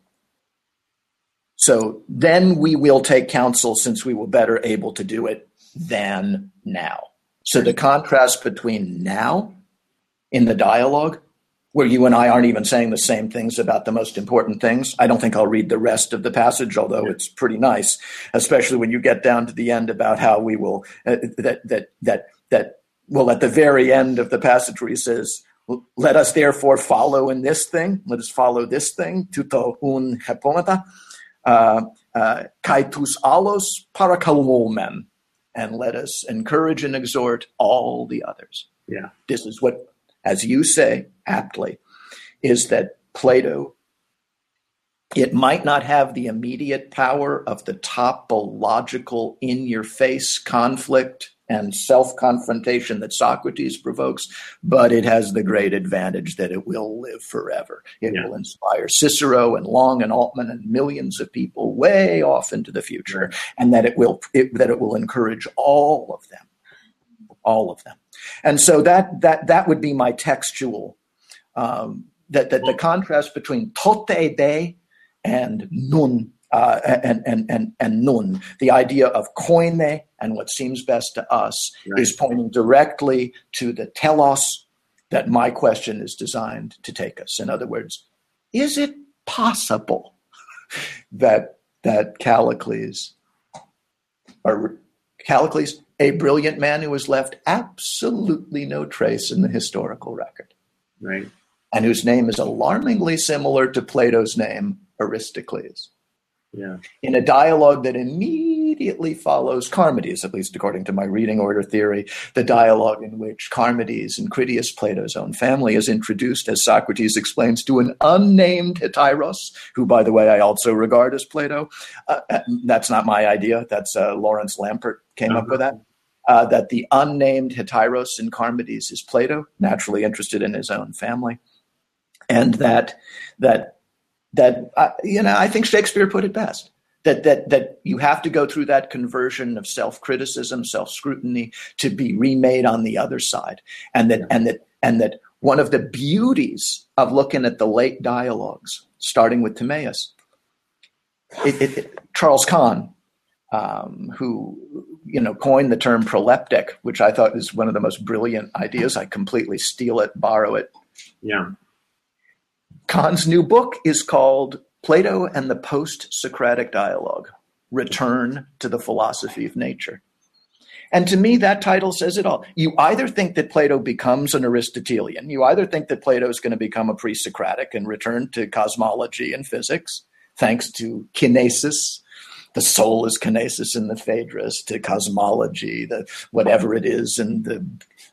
so then we will take counsel since we were better able to do it than now. So the contrast between now in the dialogue where you and I aren't even saying the same things about the most important things. I don't think I'll read the rest of the passage, although it's pretty nice, especially when you get down to the end about how we will uh, that that that that well at the very end of the passage where he says, "Let us therefore follow in this thing. Let us follow this thing. Tuto un hepomata, uh, uh, kaitus alos parakalmomen." And let us encourage and exhort all the others. Yeah. This is what as you say aptly, is that Plato, it might not have the immediate power of the topological, in your face conflict and self confrontation that Socrates provokes, but it has the great advantage that it will live forever. It yeah. will inspire Cicero and Long and Altman and millions of people way off into the future, and that it will it, that it will encourage all of them, all of them. And so that that that would be my textual um, that that the contrast between tote de and nun uh, and, and, and, and nun, the idea of koine and what seems best to us, right. is pointing directly to the telos that my question is designed to take us. In other words, is it possible that that Callicles or Callicles a brilliant man who has left absolutely no trace in the historical record. Right. And whose name is alarmingly similar to Plato's name, Aristocles. Yeah. In a dialogue that immediately follows Charmides, at least according to my reading order theory, the dialogue in which Charmides and Critias, Plato's own family, is introduced, as Socrates explains, to an unnamed Hetaeros, who, by the way, I also regard as Plato. Uh, uh that's not my idea. That's uh, Lawrence Lampert came uh-huh. up with that uh, that the unnamed Hetaeros in Charmides is Plato, naturally interested in his own family, and that that that uh, you know I think Shakespeare put it best that that that you have to go through that conversion of self criticism, self scrutiny to be remade on the other side, and that and that and that one of the beauties of looking at the late dialogues, starting with Timaeus, it, it, it, Charles Kahn, um, who you know, coined the term proleptic, which I thought is one of the most brilliant ideas. I completely steal it, borrow it. Yeah. Kahn's new book is called Plato and the Post Socratic Dialogue Return to the Philosophy of Nature. And to me, that title says it all. You either think that Plato becomes an Aristotelian, you either think that Plato is going to become a pre Socratic and return to cosmology and physics, thanks to kinesis. The soul is kinesis in the Phaedrus, to cosmology, the whatever it is in the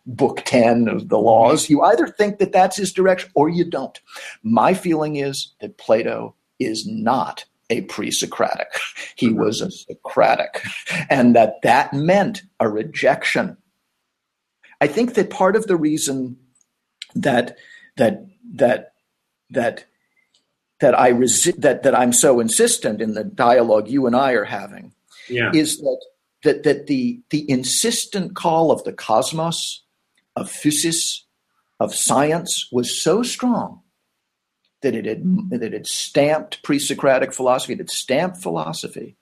book 10 of the laws. You either think that that's his direction or you don't. My feeling is that Plato is not a pre-Socratic. He mm-hmm. was a Socratic, and that that meant a rejection. I think that part of the reason that that that that that I resi- that that I'm so insistent in the dialogue you and I are having Yeah. is that that that the the insistent call of the cosmos, of physis, of science was so strong that it had that it had stamped pre-Socratic philosophy, it had stamped philosophy,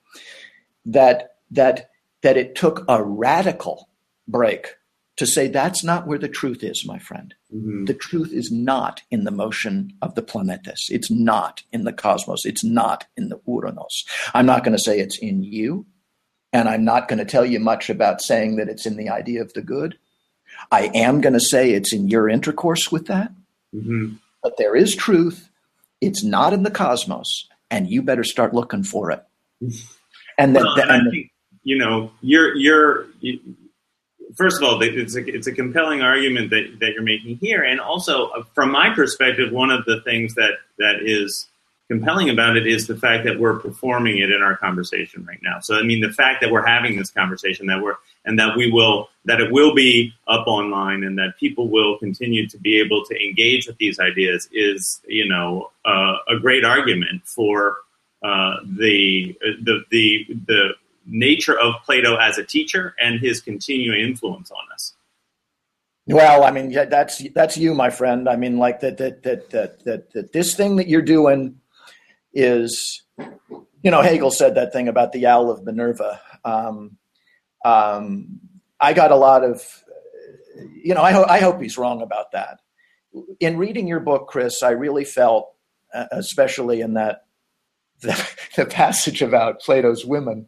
that that that it took a radical break to say that's not where the truth is, my friend. Mhm. The truth is not in the motion of the planetes. It's not in the cosmos. It's not in the Uranus. I'm not going to say it's in you, and I'm not going to tell you much about saying that it's in the idea of the good. I am going to say it's in your intercourse with that, Mhm. but there is truth. It's not in the cosmos, and you better start looking for it. And that, Well, that- and think you know you're you're you, first of all it's a it's a compelling argument that that you're making here, and also uh, from my perspective, one of the things that that is compelling about it is the fact that we're performing it in our conversation right now. So I mean, the fact that we're having this conversation that we're and that we will that it will be up online and that people will continue to be able to engage with these ideas is you know uh, a great argument for uh, the the the the nature of Plato as a teacher and his continuing influence on us. Well, I mean, that's that's you, my friend. I mean, like that that that that that, that this thing that you're doing is, you know, Hegel said that thing about the owl of Minerva. Um, um, I got a lot of, you know, I, ho- I hope he's wrong about that. In reading your book, Chris, I really felt, uh, especially in that the, the passage about Plato's women,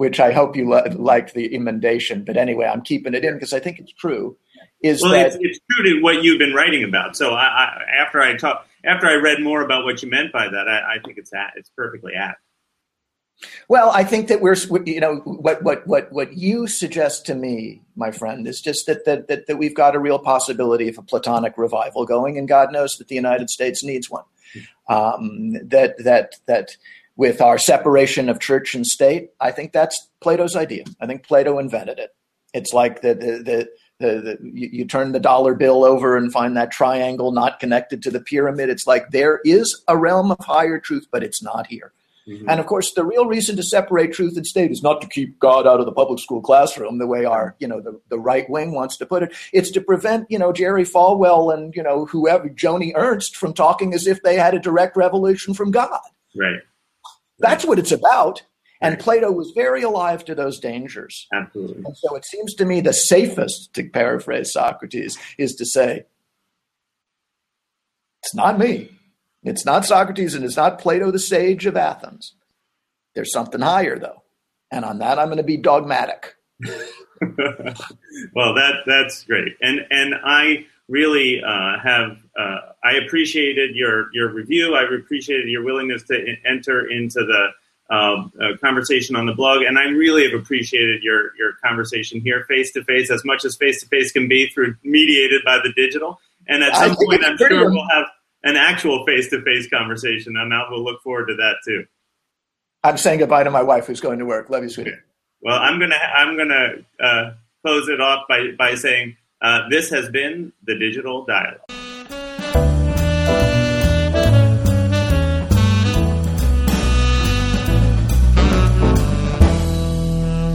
which I hope you li- liked the emendation. But anyway, I'm keeping it in because I think it's true. Is Well, that it's, it's true to what you've been writing about. So I, I, after I talk, after I read more about what you meant by that, I, I think it's at, it's perfectly apt. Well, I think that we're, you know, what what what what you suggest to me, my friend, is just that that that, that we've got a real possibility of a Platonic revival going, and God knows that the United States needs one. Um, that that that with our separation of church and state, I think that's Plato's idea. I think Plato invented it. It's like the the the. The, the, you, you turn the dollar bill over and find that triangle not connected to the pyramid. It's like there is a realm of higher truth, but it's not here. Mhm. And of course, the real reason to separate truth and state is not to keep God out of the public school classroom the way our, you know, the, the right wing wants to put it. It's to prevent, you know, Jerry Falwell and, you know, whoever, Joni Ernst from talking as if they had a direct revelation from God. Right. That's what it's about. And Plato was very alive to those dangers. Absolutely. And so it seems to me the safest, to paraphrase Socrates, is to say, it's not me. It's not Socrates and it's not Plato, the sage of Athens. There's something higher, though. And on that, I'm going to be dogmatic. well, that that's great, and and I really uh, have uh, I appreciated your your review. I appreciated your willingness to enter into the uh, uh, conversation on the blog, and I really have appreciated your your conversation here, face to face, as much as face to face can be through mediated by the digital. And at some point, I'm sure we'll have an actual face to face conversation, and I will look forward to that too. I'm saying goodbye to my wife who's going to work. Love you, sweetie. Well, I'm gonna I'm gonna uh, close it off by by saying uh, this has been the digital dialogue.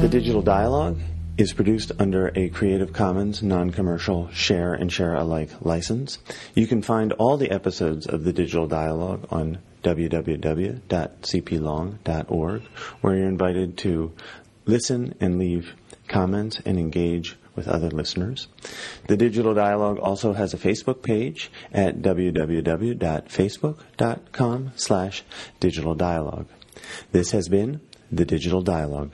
The Digital Dialogue is produced under a Creative Commons non-commercial share and share alike license. You can find all the episodes of the Digital Dialogue on www.cplong.org where you're invited to listen and leave comments and engage with other listeners. The Digital Dialogue also has a Facebook page at www.facebook.com slash digital dialogue. This has been the Digital Dialogue.